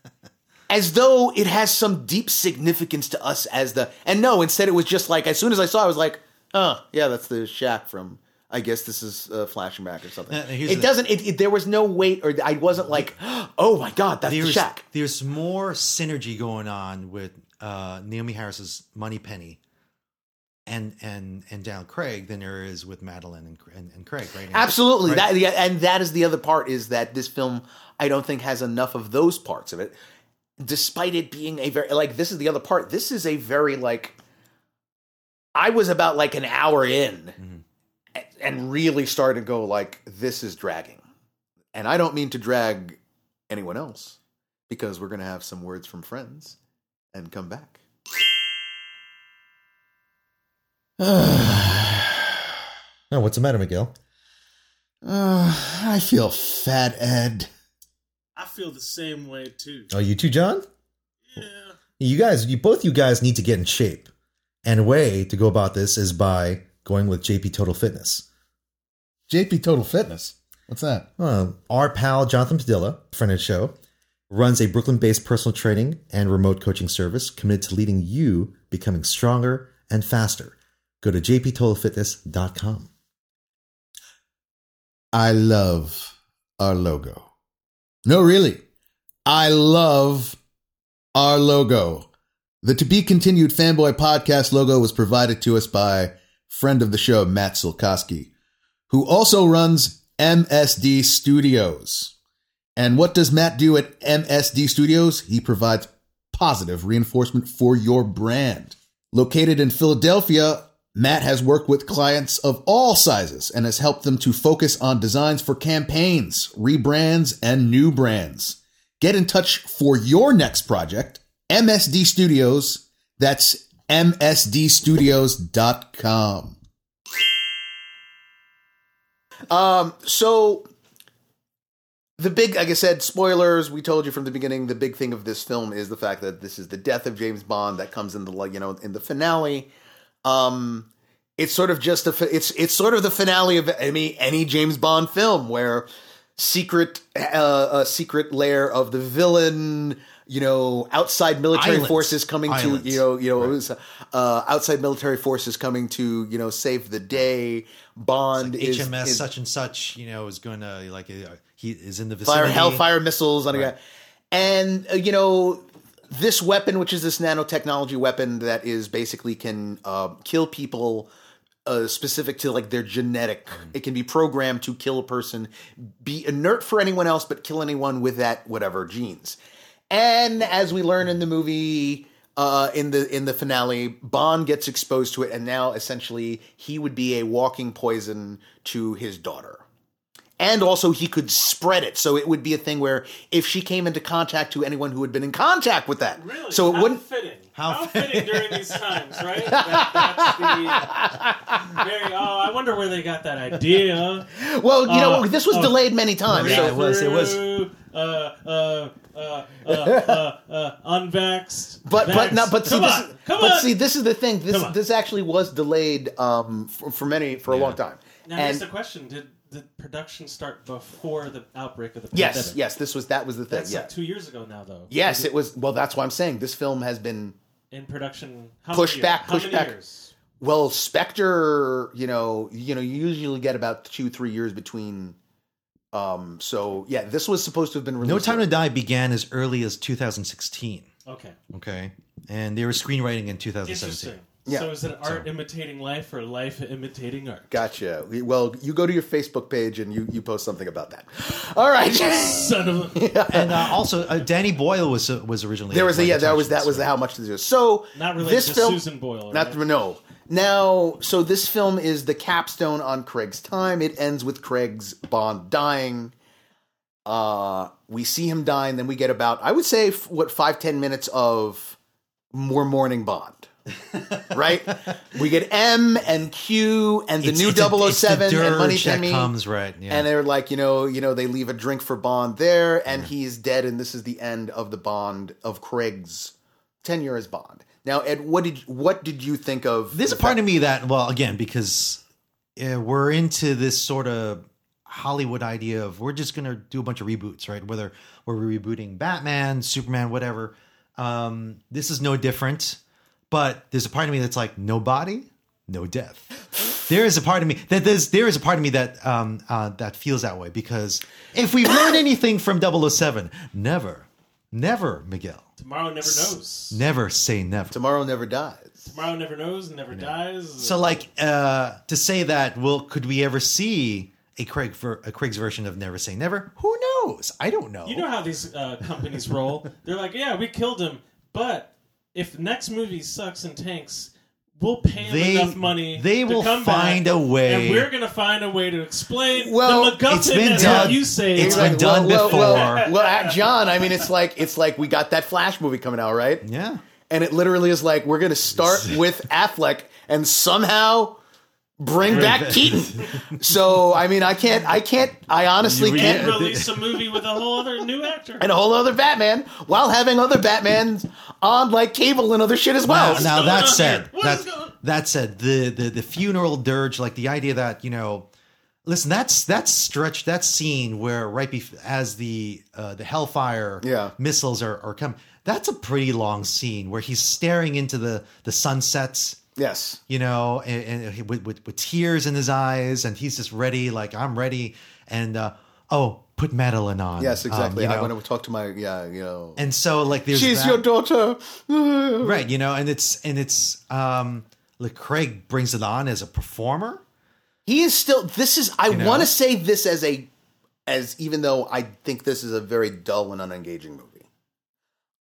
as though it has some deep significance to us as the and no, instead it was just like as soon as I saw, it, I was like, oh yeah, that's the shack from. I guess this is uh, flashing back or something. Uh, it the- doesn't. It, it, there was no weight, or I wasn't like, oh my god, that's the there's shack. there's more synergy going on with uh, Naomie Harris's Moneypenny and and and Daniel Craig than there is with Madeline and and, and Craig, right? Absolutely. Right. That yeah, and that is the other part is that this film I don't think has enough of those parts of it. Despite it being a very like this is the other part. This is a very like I was about like an hour in a- and really started to go like this is dragging. And I don't mean to drag anyone else because we're going to have some words from friends and come back. Oh, what's the matter, Miguel? Uh, I feel fat, Ed. I feel the same way too. Oh, you too, John? Yeah. You guys, you both you guys need to get in shape. And a way to go about this is by going with JP Total Fitness. JP Total Fitness. What's that? Uh, our pal Jonathan Padilla, friend of the show, runs a Brooklyn-based personal training and remote coaching service committed to leading you becoming stronger and faster. Go to jptotalfitness.com. I love our logo. No, really. I love our logo. The To Be Continued Fanboy Podcast logo was provided to us by friend of the show, Matt Silkowski, who also runs MSD Studios. And what does Matt do at MSD Studios? He provides positive reinforcement for your brand. Located in Philadelphia, Matt has worked with clients of all sizes and has helped them to focus on designs for campaigns, rebrands, and new brands. Get in touch for your next project. MSD Studios. That's msdstudios.com. Um, so the big, like I said, spoilers. We told you from the beginning. The big thing of this film is the fact that this is the death of James Bond that comes in the you know in the finale. Um, it's sort of just a. It's it's sort of the finale of any any James Bond film where secret uh, a secret lair of the villain. You know, outside military Islands. forces coming Islands. to you know you know it was uh, outside military forces coming to you know save the day. Bond is, HMS is such and such, you know, is going to like uh, he is in the vicinity. fire hellfire missiles on a guy. And uh, you know this weapon, which is this nanotechnology weapon that is basically can uh, kill people. Uh, specific to like their genetic, it can be programmed to kill a person, be inert for anyone else, but kill anyone with that whatever genes. And as we learn in the movie, uh, in the in the finale, Bond gets exposed to it, and now essentially he would be a walking poison to his daughter and also he could spread it so it would be a thing where if she came into contact to anyone who had been in contact with that Really? so it How wouldn't fitting. How How, fitting during these times, right? That, that's the very. Oh, I wonder where they got that idea. well you know Uh, this was uh, delayed many times Yeah, so it was, it was. Through, Uh, uh, uh, uh, uh, uh, unvaxxed. but but vaxxed. no but see Come this on, come but on. see this is the thing this Come on. this actually was delayed um for, for many for a long time now and here's the question: Did the production start before the outbreak of the pandemic? yes yes. this was that was the thing That's yeah like two years ago now, though. yes it was well that's why i'm saying this film has been in production. How Pushed many back, years? pushed How many back. Years? Well, Spectre, you know, you know, you usually get about two, three years between. Um. So yeah, this was supposed to have been released. No Time to Die began as early as 2016. Okay, Okay, and they were screenwriting in 2017. interesting. Yeah. So is it art imitating life or life imitating art? Gotcha. Well, you go to your Facebook page and you you post something about that. All right. Son of a. And uh, also, uh, Danny Boyle was uh, was originally there was a yeah. That was that to was the how much to do. So Not related this to film. Susan Boyle. Not right? no. Now, so this film is the capstone on Craig's time. It ends with Craig's Bond dying. Uh, we see him die, and then we get about I would say what five ten minutes of more morning Bond. right? We get M and Q and the It's- new it's a- it's the 007 and Moneypenny. comes right. Yeah. And they're like, you know, you know, they leave a drink for Bond there, and he's dead, and this is the end of the Bond of Craig's tenure as Bond. Now, Ed, what did what did you think of? There's a part of me that, well, again, because uh, we're into this sort of Hollywood idea of we're just going to do a bunch of reboots, right? Whether we're rebooting Batman, Superman, whatever. Um, this is no different. But there's a part of me that's like, no body, no death. There is a part of me that there's there is a part of me that um, uh, that feels that way because if we learn anything from 007, never, never, Miguel, Tomorrow never knows. never say never. Tomorrow Never Dies. Tomorrow never knows, never dies. So, like, uh, to say that, well, could we ever see a Craig ver- a Craig's version of Never Say Never? Who knows? I don't know. You know how these uh, companies roll. They're like, yeah, we killed him, but if the next movie sucks and tanks, we'll pay him They- enough money. they to will come find back, a way. and we're gonna find a way to explain Well, the MacGuffin it's been done. you say. It's Right, been done well, before. Well, well, well, uh, John, I mean, it's like it's like we got that Flash movie coming out, right? yeah. And it literally is like we're going to start with Affleck and somehow bring back Keaton. So, I mean, I can't, I can't, I honestly we can't. release a movie with a whole other new actor. and a whole other Batman while having other Batmans on like cable and other shit as well. Now, now that said, here? What that, is going- that said, the, the the funeral dirge, like the idea that you know, listen, that's that's stretched that scene where right bef- as the uh, the Hellfire Yeah. missiles are are coming. That's a pretty long scene where he's staring into the the sunsets. Yes. you know, and, and with, with with tears in his eyes, and he's just ready, like I'm ready, and uh, oh, put Madeline on. Yes, um, exactly. you I want to talk to my, yeah, you know. and so like there's She's that- your daughter. right, you know, and it's and it's um, like Craig brings it on as a performer. he is still this is i know? want to say this as a as even though i think this is a very dull and unengaging movie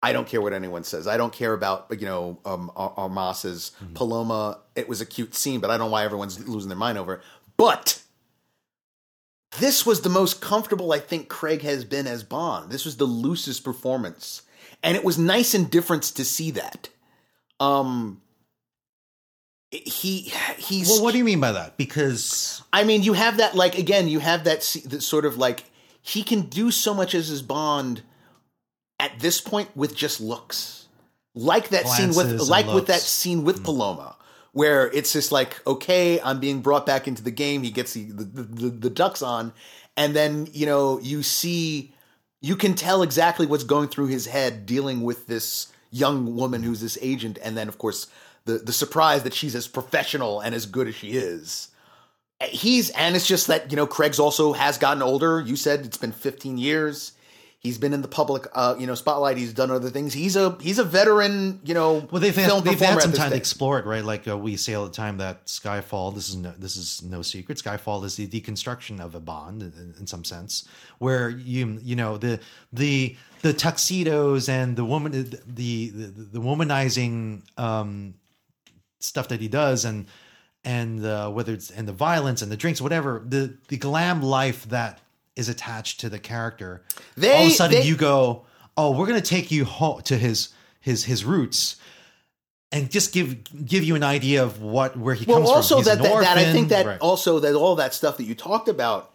i don't care what anyone says i don't care about you know um Ar- armas's paloma it was a cute scene but i don't know why everyone's losing their mind over it but this was the most comfortable I think Craig has been as Bond. This was the loosest performance, and it was nice and different to see that. Um, he he's Well, what do you mean by that? Because I mean, you have that like again, you have that, that sort of like he can do so much as his Bond at this point with just looks, like that scene with like with that scene with Paloma, where it's just like okay, I'm being brought back into the game. He gets the the, the, the ducks on, and then you know you see you can tell exactly what's going through his head dealing with this young woman who's this agent, and then of course the the surprise that she's as professional and as good as she is he's and it's just that you know Craig's also has gotten older. You said it's been 15 years. He's been in the public, uh, you know, spotlight. He's done other things. He's a he's a veteran, you know. well, they've had, they've had some time to explore it, right? Like uh, we say all the time that Skyfall. This is no, this is no secret. Skyfall is the deconstruction of a Bond in, in some sense, where you you know the the the tuxedos and the woman the the, the womanizing um, stuff that he does and and uh, whether it's and the violence and the drinks whatever the the glam life that is attached to the character They- all of a sudden they- you go oh we're gonna take you home to his his his roots and just give give you an idea of what where he Well, comes also from that, that, that I think that Right. also that all that stuff that you talked about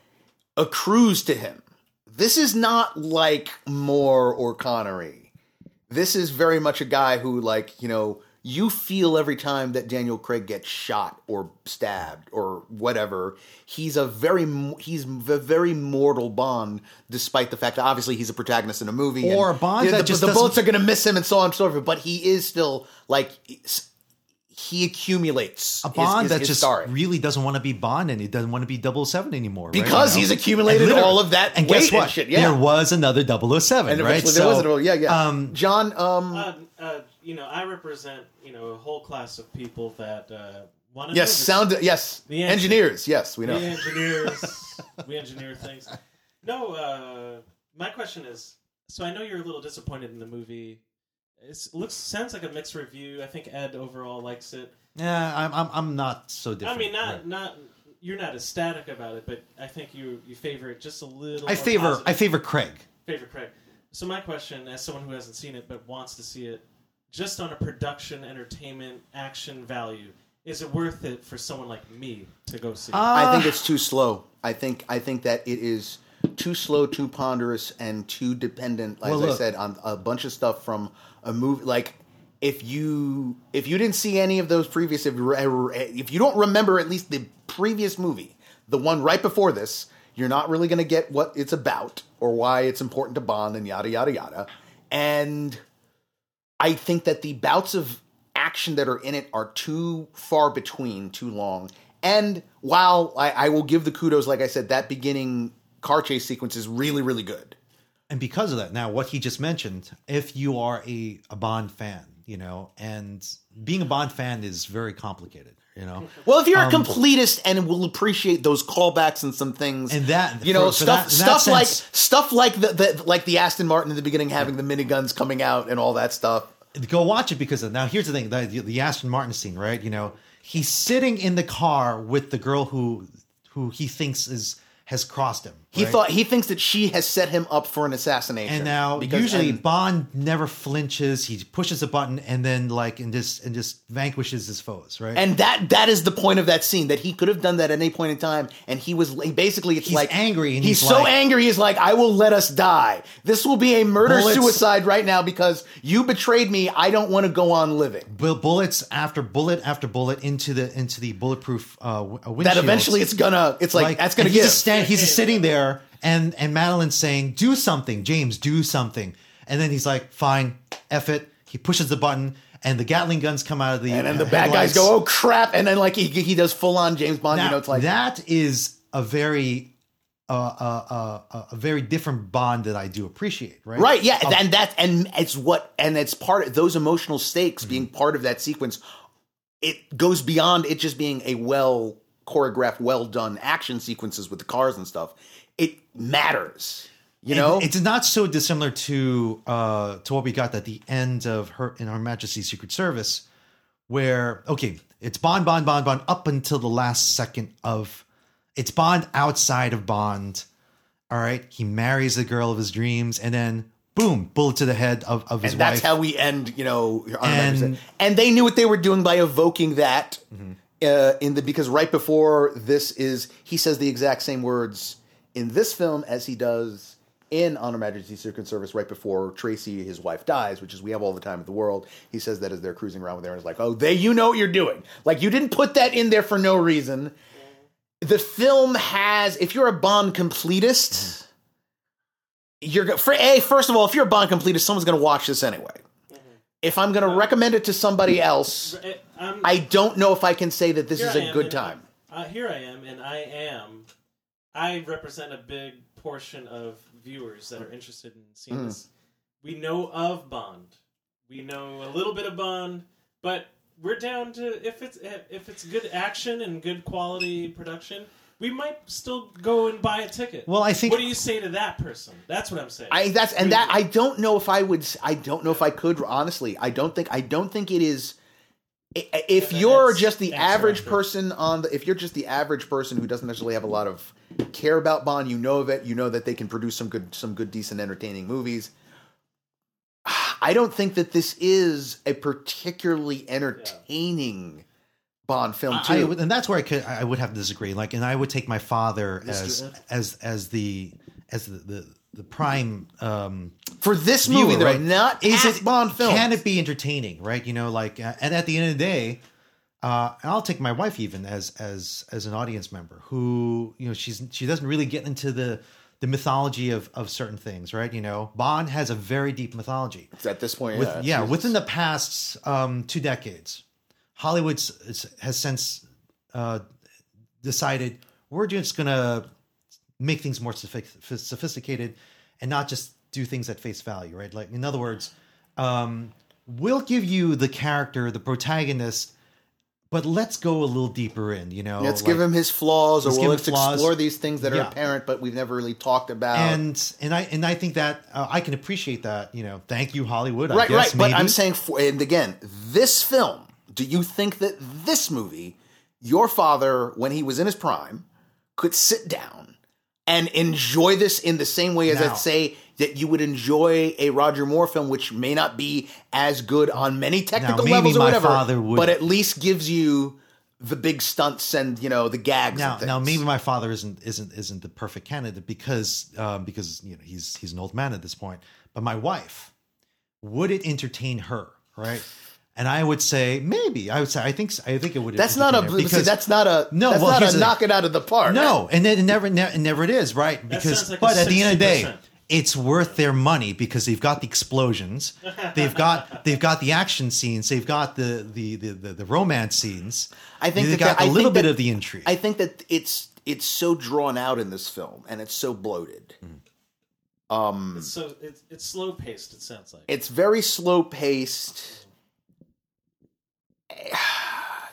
accrues to him. This is not like Moore or Connery. This is very much a guy who, like, you know, you feel every time that Daniel Craig gets shot or stabbed or whatever. He's a very he's a very mortal Bond, despite the fact that obviously he's a protagonist in a movie. Or and a Bond the, that the, just the bullets are going to miss him and so on and so forth. But he is still like he accumulates a Bond his, that his just star. really doesn't want to be Bond and he doesn't want to be 007 anymore? Because You know? he's accumulated all of that and weight guess and what shit, yeah. there was another 007 and right eventually there was So, yeah yeah. um, John, um, Uh, uh, you know, I represent you know a whole class of people that uh, want to. yes, sound yes, The answer. engineers, yes, we know. We engineers, we engineer things. No, uh, my question is: so I know you're a little disappointed in the movie. It looks sounds like a mixed review. I think Ed overall likes it. yeah I'm, I'm i'm not so different I mean, not right. not you're not ecstatic about it, but I think you you favor it just a little. i more favor positive. i favor craig favor Craig. So my question, as someone who hasn't seen it but wants to see it, just on a production, entertainment, action value, is it worth it for someone like me to go see? it? I think it's too slow. I think I think that it is too slow, too ponderous, and too dependent. As Well, I said, on a bunch of stuff from a movie. Like if you if you didn't see any of those previous, if, you if you don't remember at least the previous movie, the one right before this, you're not really going to get what it's about or why it's important to Bond and yada yada yada. And I think that the bouts of action that are in it are too far between, too long. And while I, I will give the kudos, like I said, that beginning car chase sequence is really, really good. and because of that now what he just mentioned if you are a, a bond fan you know and being a bond fan is very complicated you know? Well, if you're Um, a completist and will appreciate those callbacks and some things, And that- you know for- for stuff that- in that stuff like sense- stuff like the, the like the Aston Martin in the beginning having the miniguns coming out and all that stuff. go watch it because of, now here's the thing the, the aston martin scene right? You know he's sitting in the car with the girl who who he thinks is has crossed him He right? thought he thinks that she has set him up for an assassination. and now because- usually and- bond never flinches he pushes a button and then like and just and just vanquishes his foes right And that that is the point of that scene that he could have done that at any point in time, and he was he basically it's He's like angry and he's, he's so like- angry. He's like, I will let us die. This will be a murder Bullets- suicide right now because you betrayed me. I don't want to go on living. Bullets after bullet after bullet into the into the bulletproof uh, uh. That eventually it's gonna it's like, that's gonna and he's just stand, he's just sitting there and and Madeline's saying do something James do something and then he's like fine F it he pushes the button and the Gatling guns come out of the and then the bad guys go, oh crap! And then like he he does full on James Bond. Now, you know, it's like that is a very uh, uh, uh, a very different bond that I do appreciate right Right, yeah, and that and it's what and it's part of those emotional stakes being part of that sequence. It goes beyond it just being a well choreographed, well done action sequences with the cars and stuff. It matters, you know. It's not so dissimilar to uh to what we got at the end of her in Her Majesty's Secret Service, where okay, it's Bond, Bond, Bond, Bond up until the last second of It's Bond outside of Bond. All right, he marries the girl of his dreams, and then boom, bullet to the head of, of his and that's how we end. You know, And- and they knew what they were doing by evoking that uh, in the because right before this is he says the exact same words in this film as he does in On Her Majesty's Secret Service right before Tracy, his wife, dies, which is we have all the time in the world. He says that as they're cruising around with and it's like, oh, they, you know what you're doing. Like you didn't put that in there for no reason. The film has, if you're a Bond completist, you're for a first of all, if you're a Bond completist, someone's going to watch this anyway. If I'm going to recommend it to somebody else, I don't know if I can say that this is a am, good time. Uh, here I am, and I am. I represent a big portion of viewers that are interested in seeing Mm. this. We know of Bond. We know a little bit of Bond, but we're down to if it's if it's good action and good quality production, we might still go and buy a ticket. Well, I think- What do you say to that person? That's what I'm saying. I that's and that I don't know if I would. I don't know if I could honestly. I don't think. I don't think it is. I- If you're just the average person on the, if you're just the average person who doesn't necessarily have a lot of care about Bond, you know of it. You know that they can produce some good, some good, decent, entertaining movies. I don't think that this is a particularly entertaining Bond film. Too. I, would- and that's where I could I would have to disagree. Like, and I would take my father as as as the as the the, the prime um, For this movie, viewer, though, right? not is it Bond films. Can it be entertaining? Right? You know, like, uh, and at the end of the day, uh, and I'll take my wife even as as as an audience member who you know she's she doesn't really get into the the mythology of of certain things, right? You know, Bond has a very deep mythology. at this point? With, yeah, yeah, within the past um, two decades, Hollywood s- s- has since uh, decided we're just going to make things more sophisticated and not just do things at face value, right? Like, in other words, um, we'll give you the character, the protagonist, but let's go a little deeper in, you know? Let's like- give him his flaws, or let's we'll let's flaws. explore these things that are Yeah. apparent, but we've never really talked about. and and I and I think that uh, I can appreciate that. You know, thank you Hollywood. I right, guess, right. But. I'm saying, for, and again, this film. Do you think that this movie, your father, when he was in his prime, could sit down and enjoy this in the same way as Now- I'd say that you would enjoy a Roger Moore film, which may not be as good on many technical maybe levels or whatever, would- but at least gives you the big stunts and you know the gags. now, now maybe my father isn't isn't isn't the perfect candidate because um, because you know he's he's an old man at this point. But my wife, would it entertain her? Right, and I would say maybe. I would say I think I think it would. That's not a entertain her see, that's not a No, That's well, not here's a knock it out of the park. no, and then it never ne- never it is right because like but at the end of the day. It's worth their money because they've got the explosions, they've got they've got the action scenes, they've got the the the, the, the romance scenes. I think they've got that- a I little think bit that- of the intrigue. I think that it's it's so drawn out in this film and it's so bloated. Um, It's so it's, it's slow paced. It sounds like. it's very slow paced.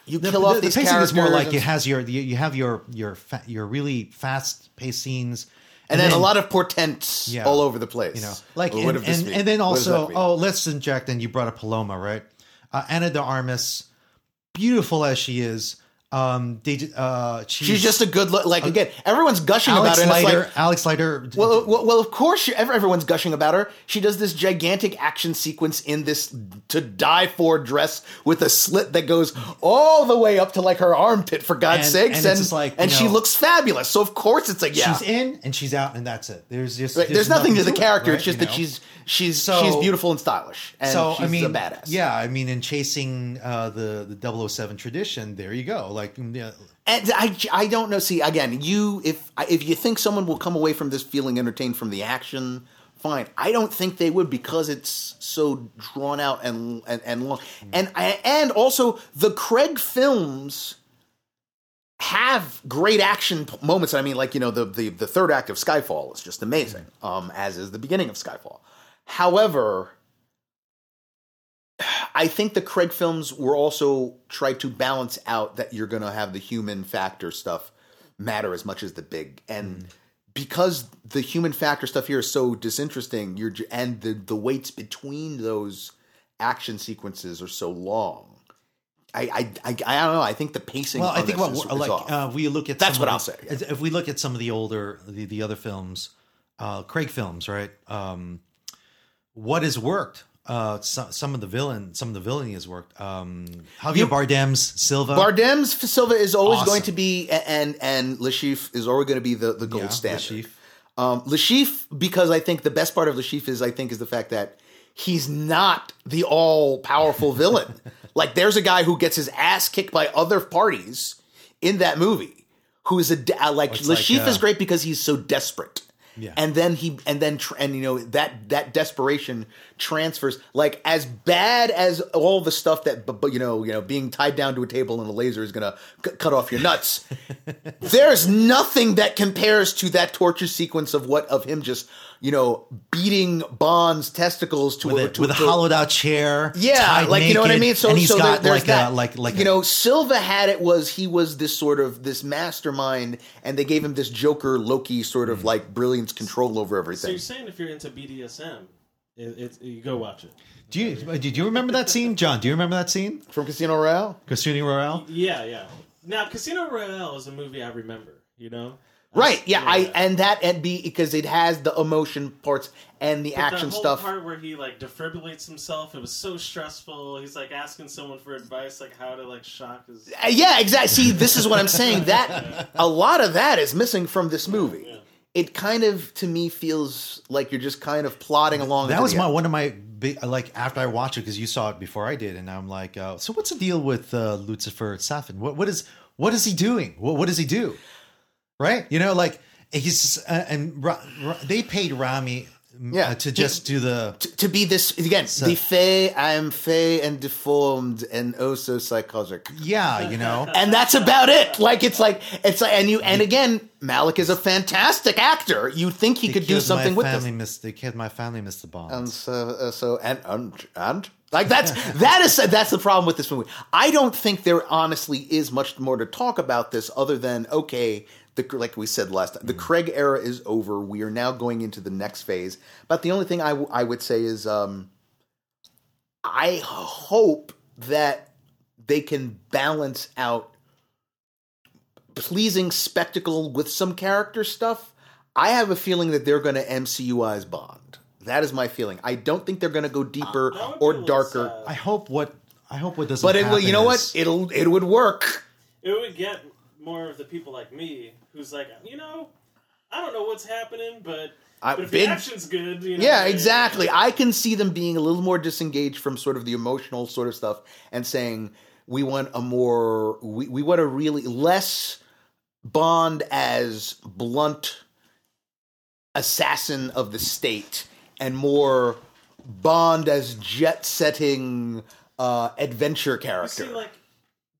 You the, kill the- off the these pacing characters, is more like it has your you, you have your your fa- your really fast paced scenes, and then, a lot of portents Yeah. all over the place. you know, like Well, and, and, and then What does that also oh let's inject and you brought up Paloma right, uh, Ana de Armas, beautiful as she is, um, they uh she's, she's just a good look. Like again, everyone's gushing Alex about her. Leiter. like, Alex Leiter. Well, well, well, of course, she, everyone's gushing about her. She does this gigantic action sequence in this to die for dress with a slit that goes all the way up to like her armpit, for God's And- sakes, and it's just like, and she looks fabulous. So of course, it's like yeah, she's in and she's out and that's it. There's just Right, there's, nothing, to the it, character. right, it's just you that know? she's she's So- she's beautiful and stylish, and so she's I mean, a badass. yeah, I mean, in chasing uh, the the 007 tradition, there you go. Like, yeah, And I, I don't know. See, again, you if if you think someone will come away from this feeling entertained from the action, fine. I don't think they would because it's so drawn out and and, and long. And and also the Craig films have great action moments. I mean, like you know, the the the third act of Skyfall is just amazing, um, as is the beginning of Skyfall. However. I think the Craig films were also tried to balance out that you're going to have the human factor stuff matter as much as the big and because the human factor stuff here is so disinteresting you're and the the weights between those action sequences are so long I, I, I, I don't know. I think the pacing. Well, I think what is, is like off. uh, we look at That's what I'll say, yeah. If we look at some of the older the, the other films, uh, Craig films, right? Um, what has worked? Uh, some, some of the villain, some of the villainy has worked. Um, Javier You- Bardem's Silva. Bardem's Silva is always Awesome. going to be, and and Le Chiffre is always going to be the, the gold Yeah, standard. Le Chiffre. Um, Le Chiffre, because I think the best part of Le Chiffre is, I think, is the fact that he's not the all powerful villain. like, there's a guy who gets his ass kicked by other parties in that movie, who is a uh, like It's like, Le Chiffre is uh, great because he's so desperate. Yeah. And then he and then tr- and you know that that desperation transfers like as bad as all the stuff that but, but you know you know being tied down to a table and a laser is gonna c- cut off your nuts. There's nothing that compares to that torture sequence of what of him just you know beating Bond's testicles to with, a, a, to, with a to- hollowed out chair. yeah, tied like you know what I mean. So, and he's so got there- there's like that. a like like you a- know, Silva had it was he was this sort of this mastermind, and they gave him this Joker Loki sort Hmm. of like brilliance control over everything. So everything. you're saying if you're into BDSM, it, it's you go watch it. Do you did you remember that scene, John? Do you remember that scene? From Casino Royale, Casino Royale. Yeah, yeah. Now, Casino Royale is a movie I remember. You know, right? Yeah, I and that and be because it has the emotion parts and the But action that whole stuff. part where he like defibrillates himself, it was so stressful. He's like asking someone for advice, like how to like shock his. Uh, yeah, exactly. See, this is what I'm saying. That a lot of that is missing from this movie. It kind of, to me, feels like you're just kind of plodding along. That was my end. one of my big like after I watched it because you saw it before I did, and I'm like, uh, so what's the deal with uh, Lucifer Safin? What what is what is he doing? What what does he do? Right? You know, like he's uh, and Ra- Ra- they paid Rami Yeah. uh, to just do the to be this again, the fey. I am fey and deformed and oh so psychotic. yeah, you know. and that's about it. Like it's like it's like, and you and again, Malek is a fantastic actor. You think he could do something my with family, this, Miss, they killed my family, Mr. Bond. and so uh, so and and and like that's that is that's the problem with this movie. I don't think there honestly is much more to talk about this other than okay. The, like we said last time, the Craig era is over. We are now going into the next phase. But the only thing I, w- I would say is, um, I hope that they can balance out pleasing spectacle with some character stuff. I have a feeling that they're going to MCUize Bond. That is my feeling. I don't think they're going to go deeper That would be a or darker. sad. I hope what I hope what doesn't. But it, will- you know what? It'll it would work. It would get more of the people like me, who's like, you know, I don't know what's happening, but I- but if big- the action's good, you know, Yeah, exactly. I can see them being a little more disengaged from sort of the emotional sort of stuff and saying we want a more we, we want a really less Bond as blunt assassin of the state and more Bond as jet setting uh, adventure You character. see, like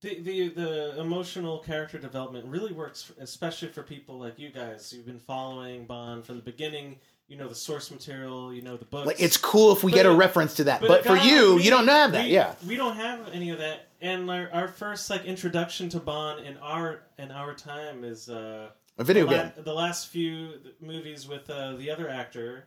the, the the emotional character development really works, especially for people like you guys. You've been following Bond from the beginning. You know the source material. You know the books. like it's cool if we But get a a- reference to that, But but, for guy you, like me, you don't have that. we- yeah, we don't have any of that. And our, our first like introduction to Bond in our in our time is uh, a video the, la- game. the last few movies with uh, the other actor,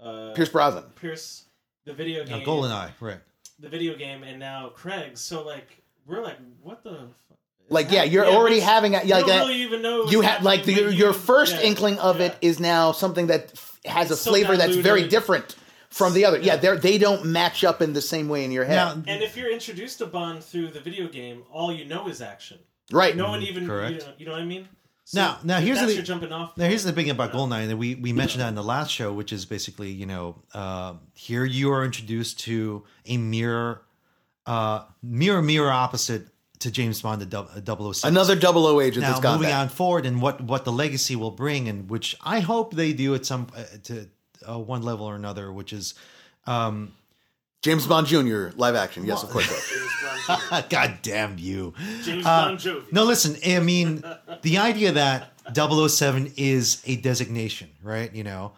uh, Pierce Brosnan. Pierce, the video No, game, GoldenEye, right? the video game, and now Craig. So like we're like, what the? F- Like, yeah, you're Yeah, already having a, you like don't a, really even know you have like the, your, your first yeah, inkling of yeah. it is now something that f- has It's a so flavor that's very different from the other. Yeah, they they don't match up in the same way in your head. Now, And if you're introduced to Bond through the video game, all you know is action. right. No one even, correct. You, know, you know what I mean? So Now- now here's that's the- your jumping off. Now, here's the thing about you know, Goldeneye, and we, we mentioned that in the last show, which is basically, you know, uh, here you are introduced to a mirror, uh, mirror, mirror opposite to James Bond, the dou- uh, 006. Another double O agent now that's got moving that. on forward and what, what the legacy will bring, and which I hope they do at some uh, to uh, one level or another, which is, um, James Bond Jr. live action. Yes, of course. God damn you. James Uh, Bon Jovi. No, listen, I mean, the idea that 007 is a designation, right? You know,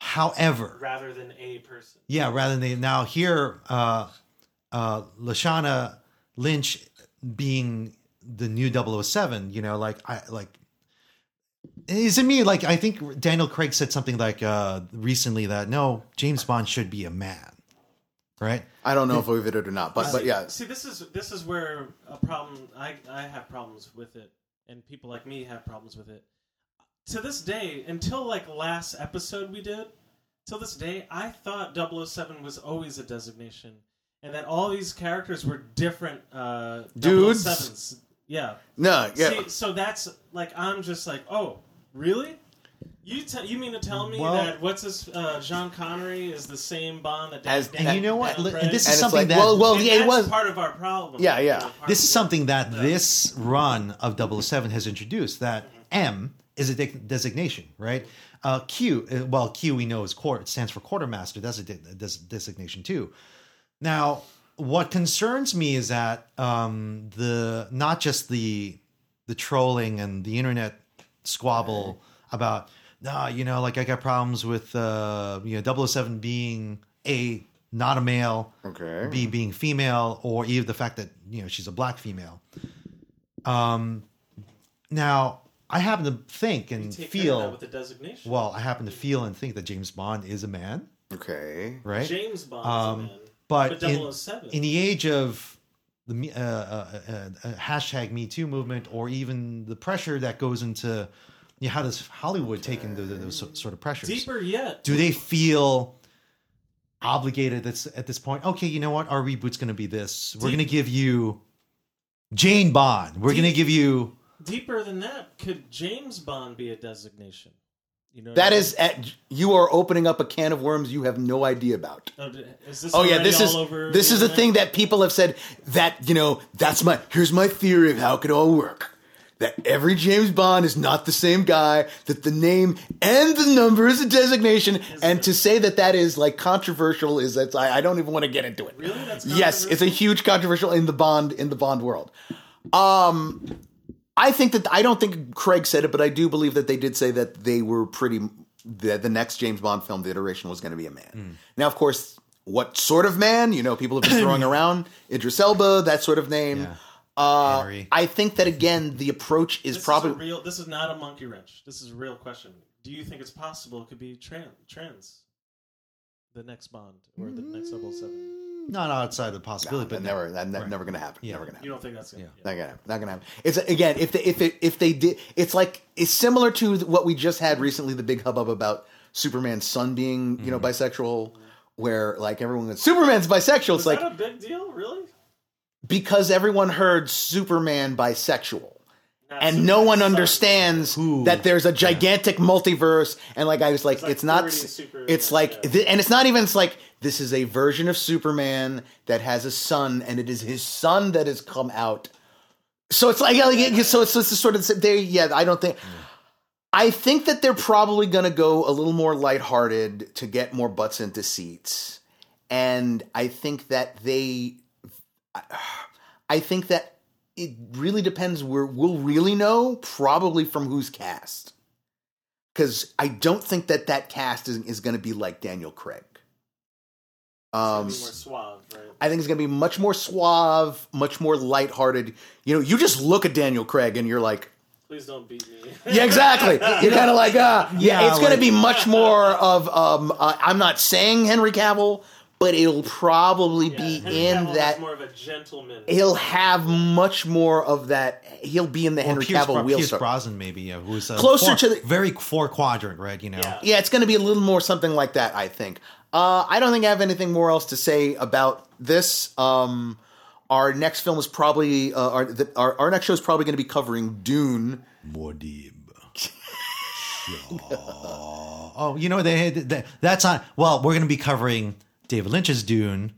however, rather than a person. yeah, rather than a, now here, uh, uh, Lashana Lynch being the new 007, you know, like, I like, is it me? Like, I think Daniel Craig said something like uh, recently that no, James Bond should be a man. right? I don't know if we did it or not, but but yeah, See, this is this is where a problem. I I have problems with it, and people like me have problems with it. To this day, until like last episode we did, till this day, I thought 007 was always a designation, and that all these characters were different uh, Dudes. 007s. Yeah. no, yeah. See, so that's like I'm just like, oh, really? You te- you mean to tell me Well- that what's this uh, John Connery is the same Bond that As- Dan- And you know what? Dan Li- this is it's something like, that well, well, And yeah, it was. part of our problem. Yeah, yeah. You know, part this is something that this run of 007 has introduced that M is a de- designation, right? Uh, Q, uh, well, Q we know is court, it stands for quartermaster. That's a de- des- designation too. Now, what concerns me is that um, the not just the the trolling and the internet squabble about nah, you know, like I got problems with uh, you know 007 being a not a male, Okay. B being female, or even the fact that you know she's a black female. Um, now I happen to think and Take care of that feel with the designation. well. I happen to feel and think that James Bond is a man, Okay. right? James Bond, Um, is a man, but in, in the age of the uh, uh, uh, uh, hashtag Me Too movement, or even the pressure that goes into you know, how does Hollywood take into those sort of pressures? deeper yet. Do they feel obligated at, at this point? Okay, you know what? Our reboot's going to be this. We're going to give you Jane Bond. We're going to give you. Deeper than that, could James Bond be a designation? You know, That is, at, you are opening up a can of worms you have no idea about. Oh, is this Oh yeah, already this is over this the is the internet? thing that people have said that you know that's my here's my theory of how it could all work. That every James Bond is not the same guy. That the name and the number is a designation, and to say that that is like controversial is that I, I don't even want to get into it. Really? That's yes, it's a huge controversial in the Bond in the Bond world. Um, I think that I don't think Craig said it, but I do believe that they did say that they were pretty that the next James Bond film, the iteration, was going to be a man. Now, of course, what sort of man? You know, people have been throwing around Idris Elba, that sort of name. Yeah. Uh, I think that again, the approach is This probably is real. This is not a monkey wrench. This is a real question. Do you think it's possible it could be trans? Trans, the next Bond or the next 007? Not outside the possibility, but but never, that, Right. never going to happen. Yeah. Never going to happen. You don't think that's gonna? Yeah. Yeah. Not gonna happen. Not gonna happen. It's again if they if it if they did it's like it's similar to what we just had recently the big hubbub about Superman's son being you know mm-hmm. bisexual where like everyone goes Superman's bisexual. It's Is like a big deal? Really? because everyone heard Superman bisexual. Not And no one understands Who- that there's a gigantic multiverse, and like I was like, like it's not. it's like, yeah. th- and it's not even. It's like this is a version of Superman that has a son, and it is his son that has come out. So it's like, yeah, like it- so it's just sort of they. Yeah, I don't think. I think that they're probably going to go a little more lighthearted to get more butts into seats, and I think that they. I think that it really depends where we'll really know probably from who's cast. Because i don't think that that cast is, is going to be like daniel craig. Um It's gonna be more suave, right? i think it's going to be much more suave much more lighthearted. You know you just look at daniel craig and you're like Please don't beat me. yeah exactly. You're kind of like ah yeah, Yeah, it's going to be much more of um uh, i'm not saying henry cavill but it'll probably Yeah, be Henry in Cavill that more of a gentleman. he'll have much more of that he'll be in the Or henry Pierce, cavill Bro- wheel Pierce star. Brosnan, maybe, yeah, who's uh, Closer four- to the- very four quadrant, right? You know, Yeah. Yeah, it's going to be a little more something like that, I think. Uh, I don't think I have anything more else to say about this. Um, our next film is probably uh, our, the, our our next show is probably going to be covering Dune. Muad'Dib. oh, you know they, they that's on. Well, we're going to be covering David Lynch's Dune,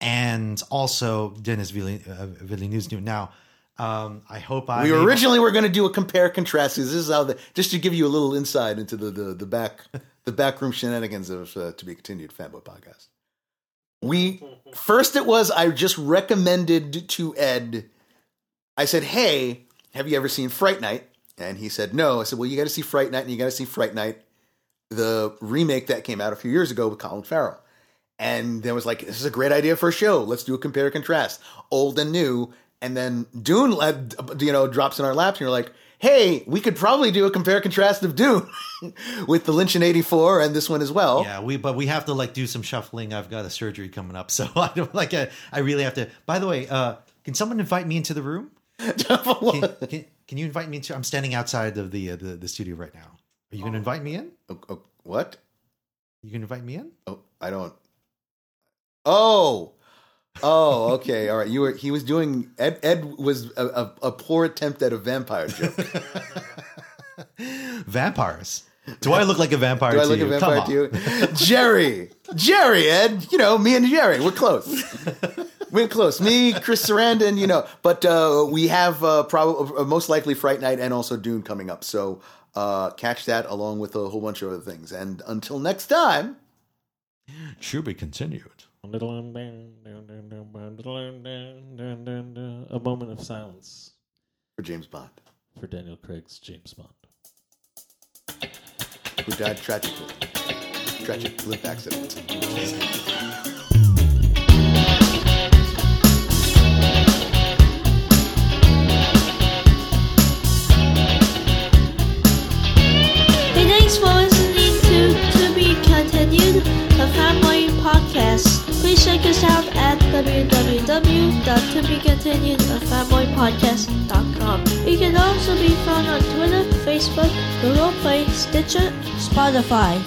and also Denis Villen- uh, Villeneuve's Dune. Now, um, I hope I We originally were going to do a compare contrast. This is how the just to give you a little insight into the the, the back the backroom shenanigans of uh, to be continued fanboy podcast. We first it was I just recommended to Ed. I said, "Hey, have you ever seen Fright Night?" And he said, "No." I said, "Well, you got to see Fright Night, and you got to see Fright Night, the remake that came out a few years ago with Colin Farrell." And there was like, "This is a great idea for a show. Let's do a compare and contrast, old and new." And then Dune, led, you know, drops in our laps, and you're like, hey, we could probably do a compare contrast of Dune with the Lynch in '84 and this one as well. Yeah, we but we have to like do some shuffling. I've got a surgery coming up, so I don't like. I, I really have to. By the way, uh, can someone invite me into the room? Can, can, can you invite me into? I'm standing outside of the uh, the, the studio right now. Are you going to invite me in? Oh, oh, what? You can invite me in? Oh, I don't. Oh, oh, okay, all right. You were. He was doing. Ed. Ed was a, a, a poor attempt at a vampire joke. Vampires. Do I look like a vampire? Do I to look you? a vampire to you? Jerry, Jerry, Ed. You know me and Jerry. We're close. We're close. Me, Chris Sarandon. You know, but uh, we have uh, probably most likely Fright Night and also Dune coming up. So uh, catch that along with a whole bunch of other things. And until next time. To be continued. A moment of silence For James Bond, for Daniel Craig's James Bond. who died tragically. Tragic limp accident. Hey, thanks for listening to To Be Continued, a Fanboy podcast. Please check us out at www.tobecontinued.fanboypodcast.com. We can also be found on Twitter, Facebook, Google Play, Stitcher, Spotify.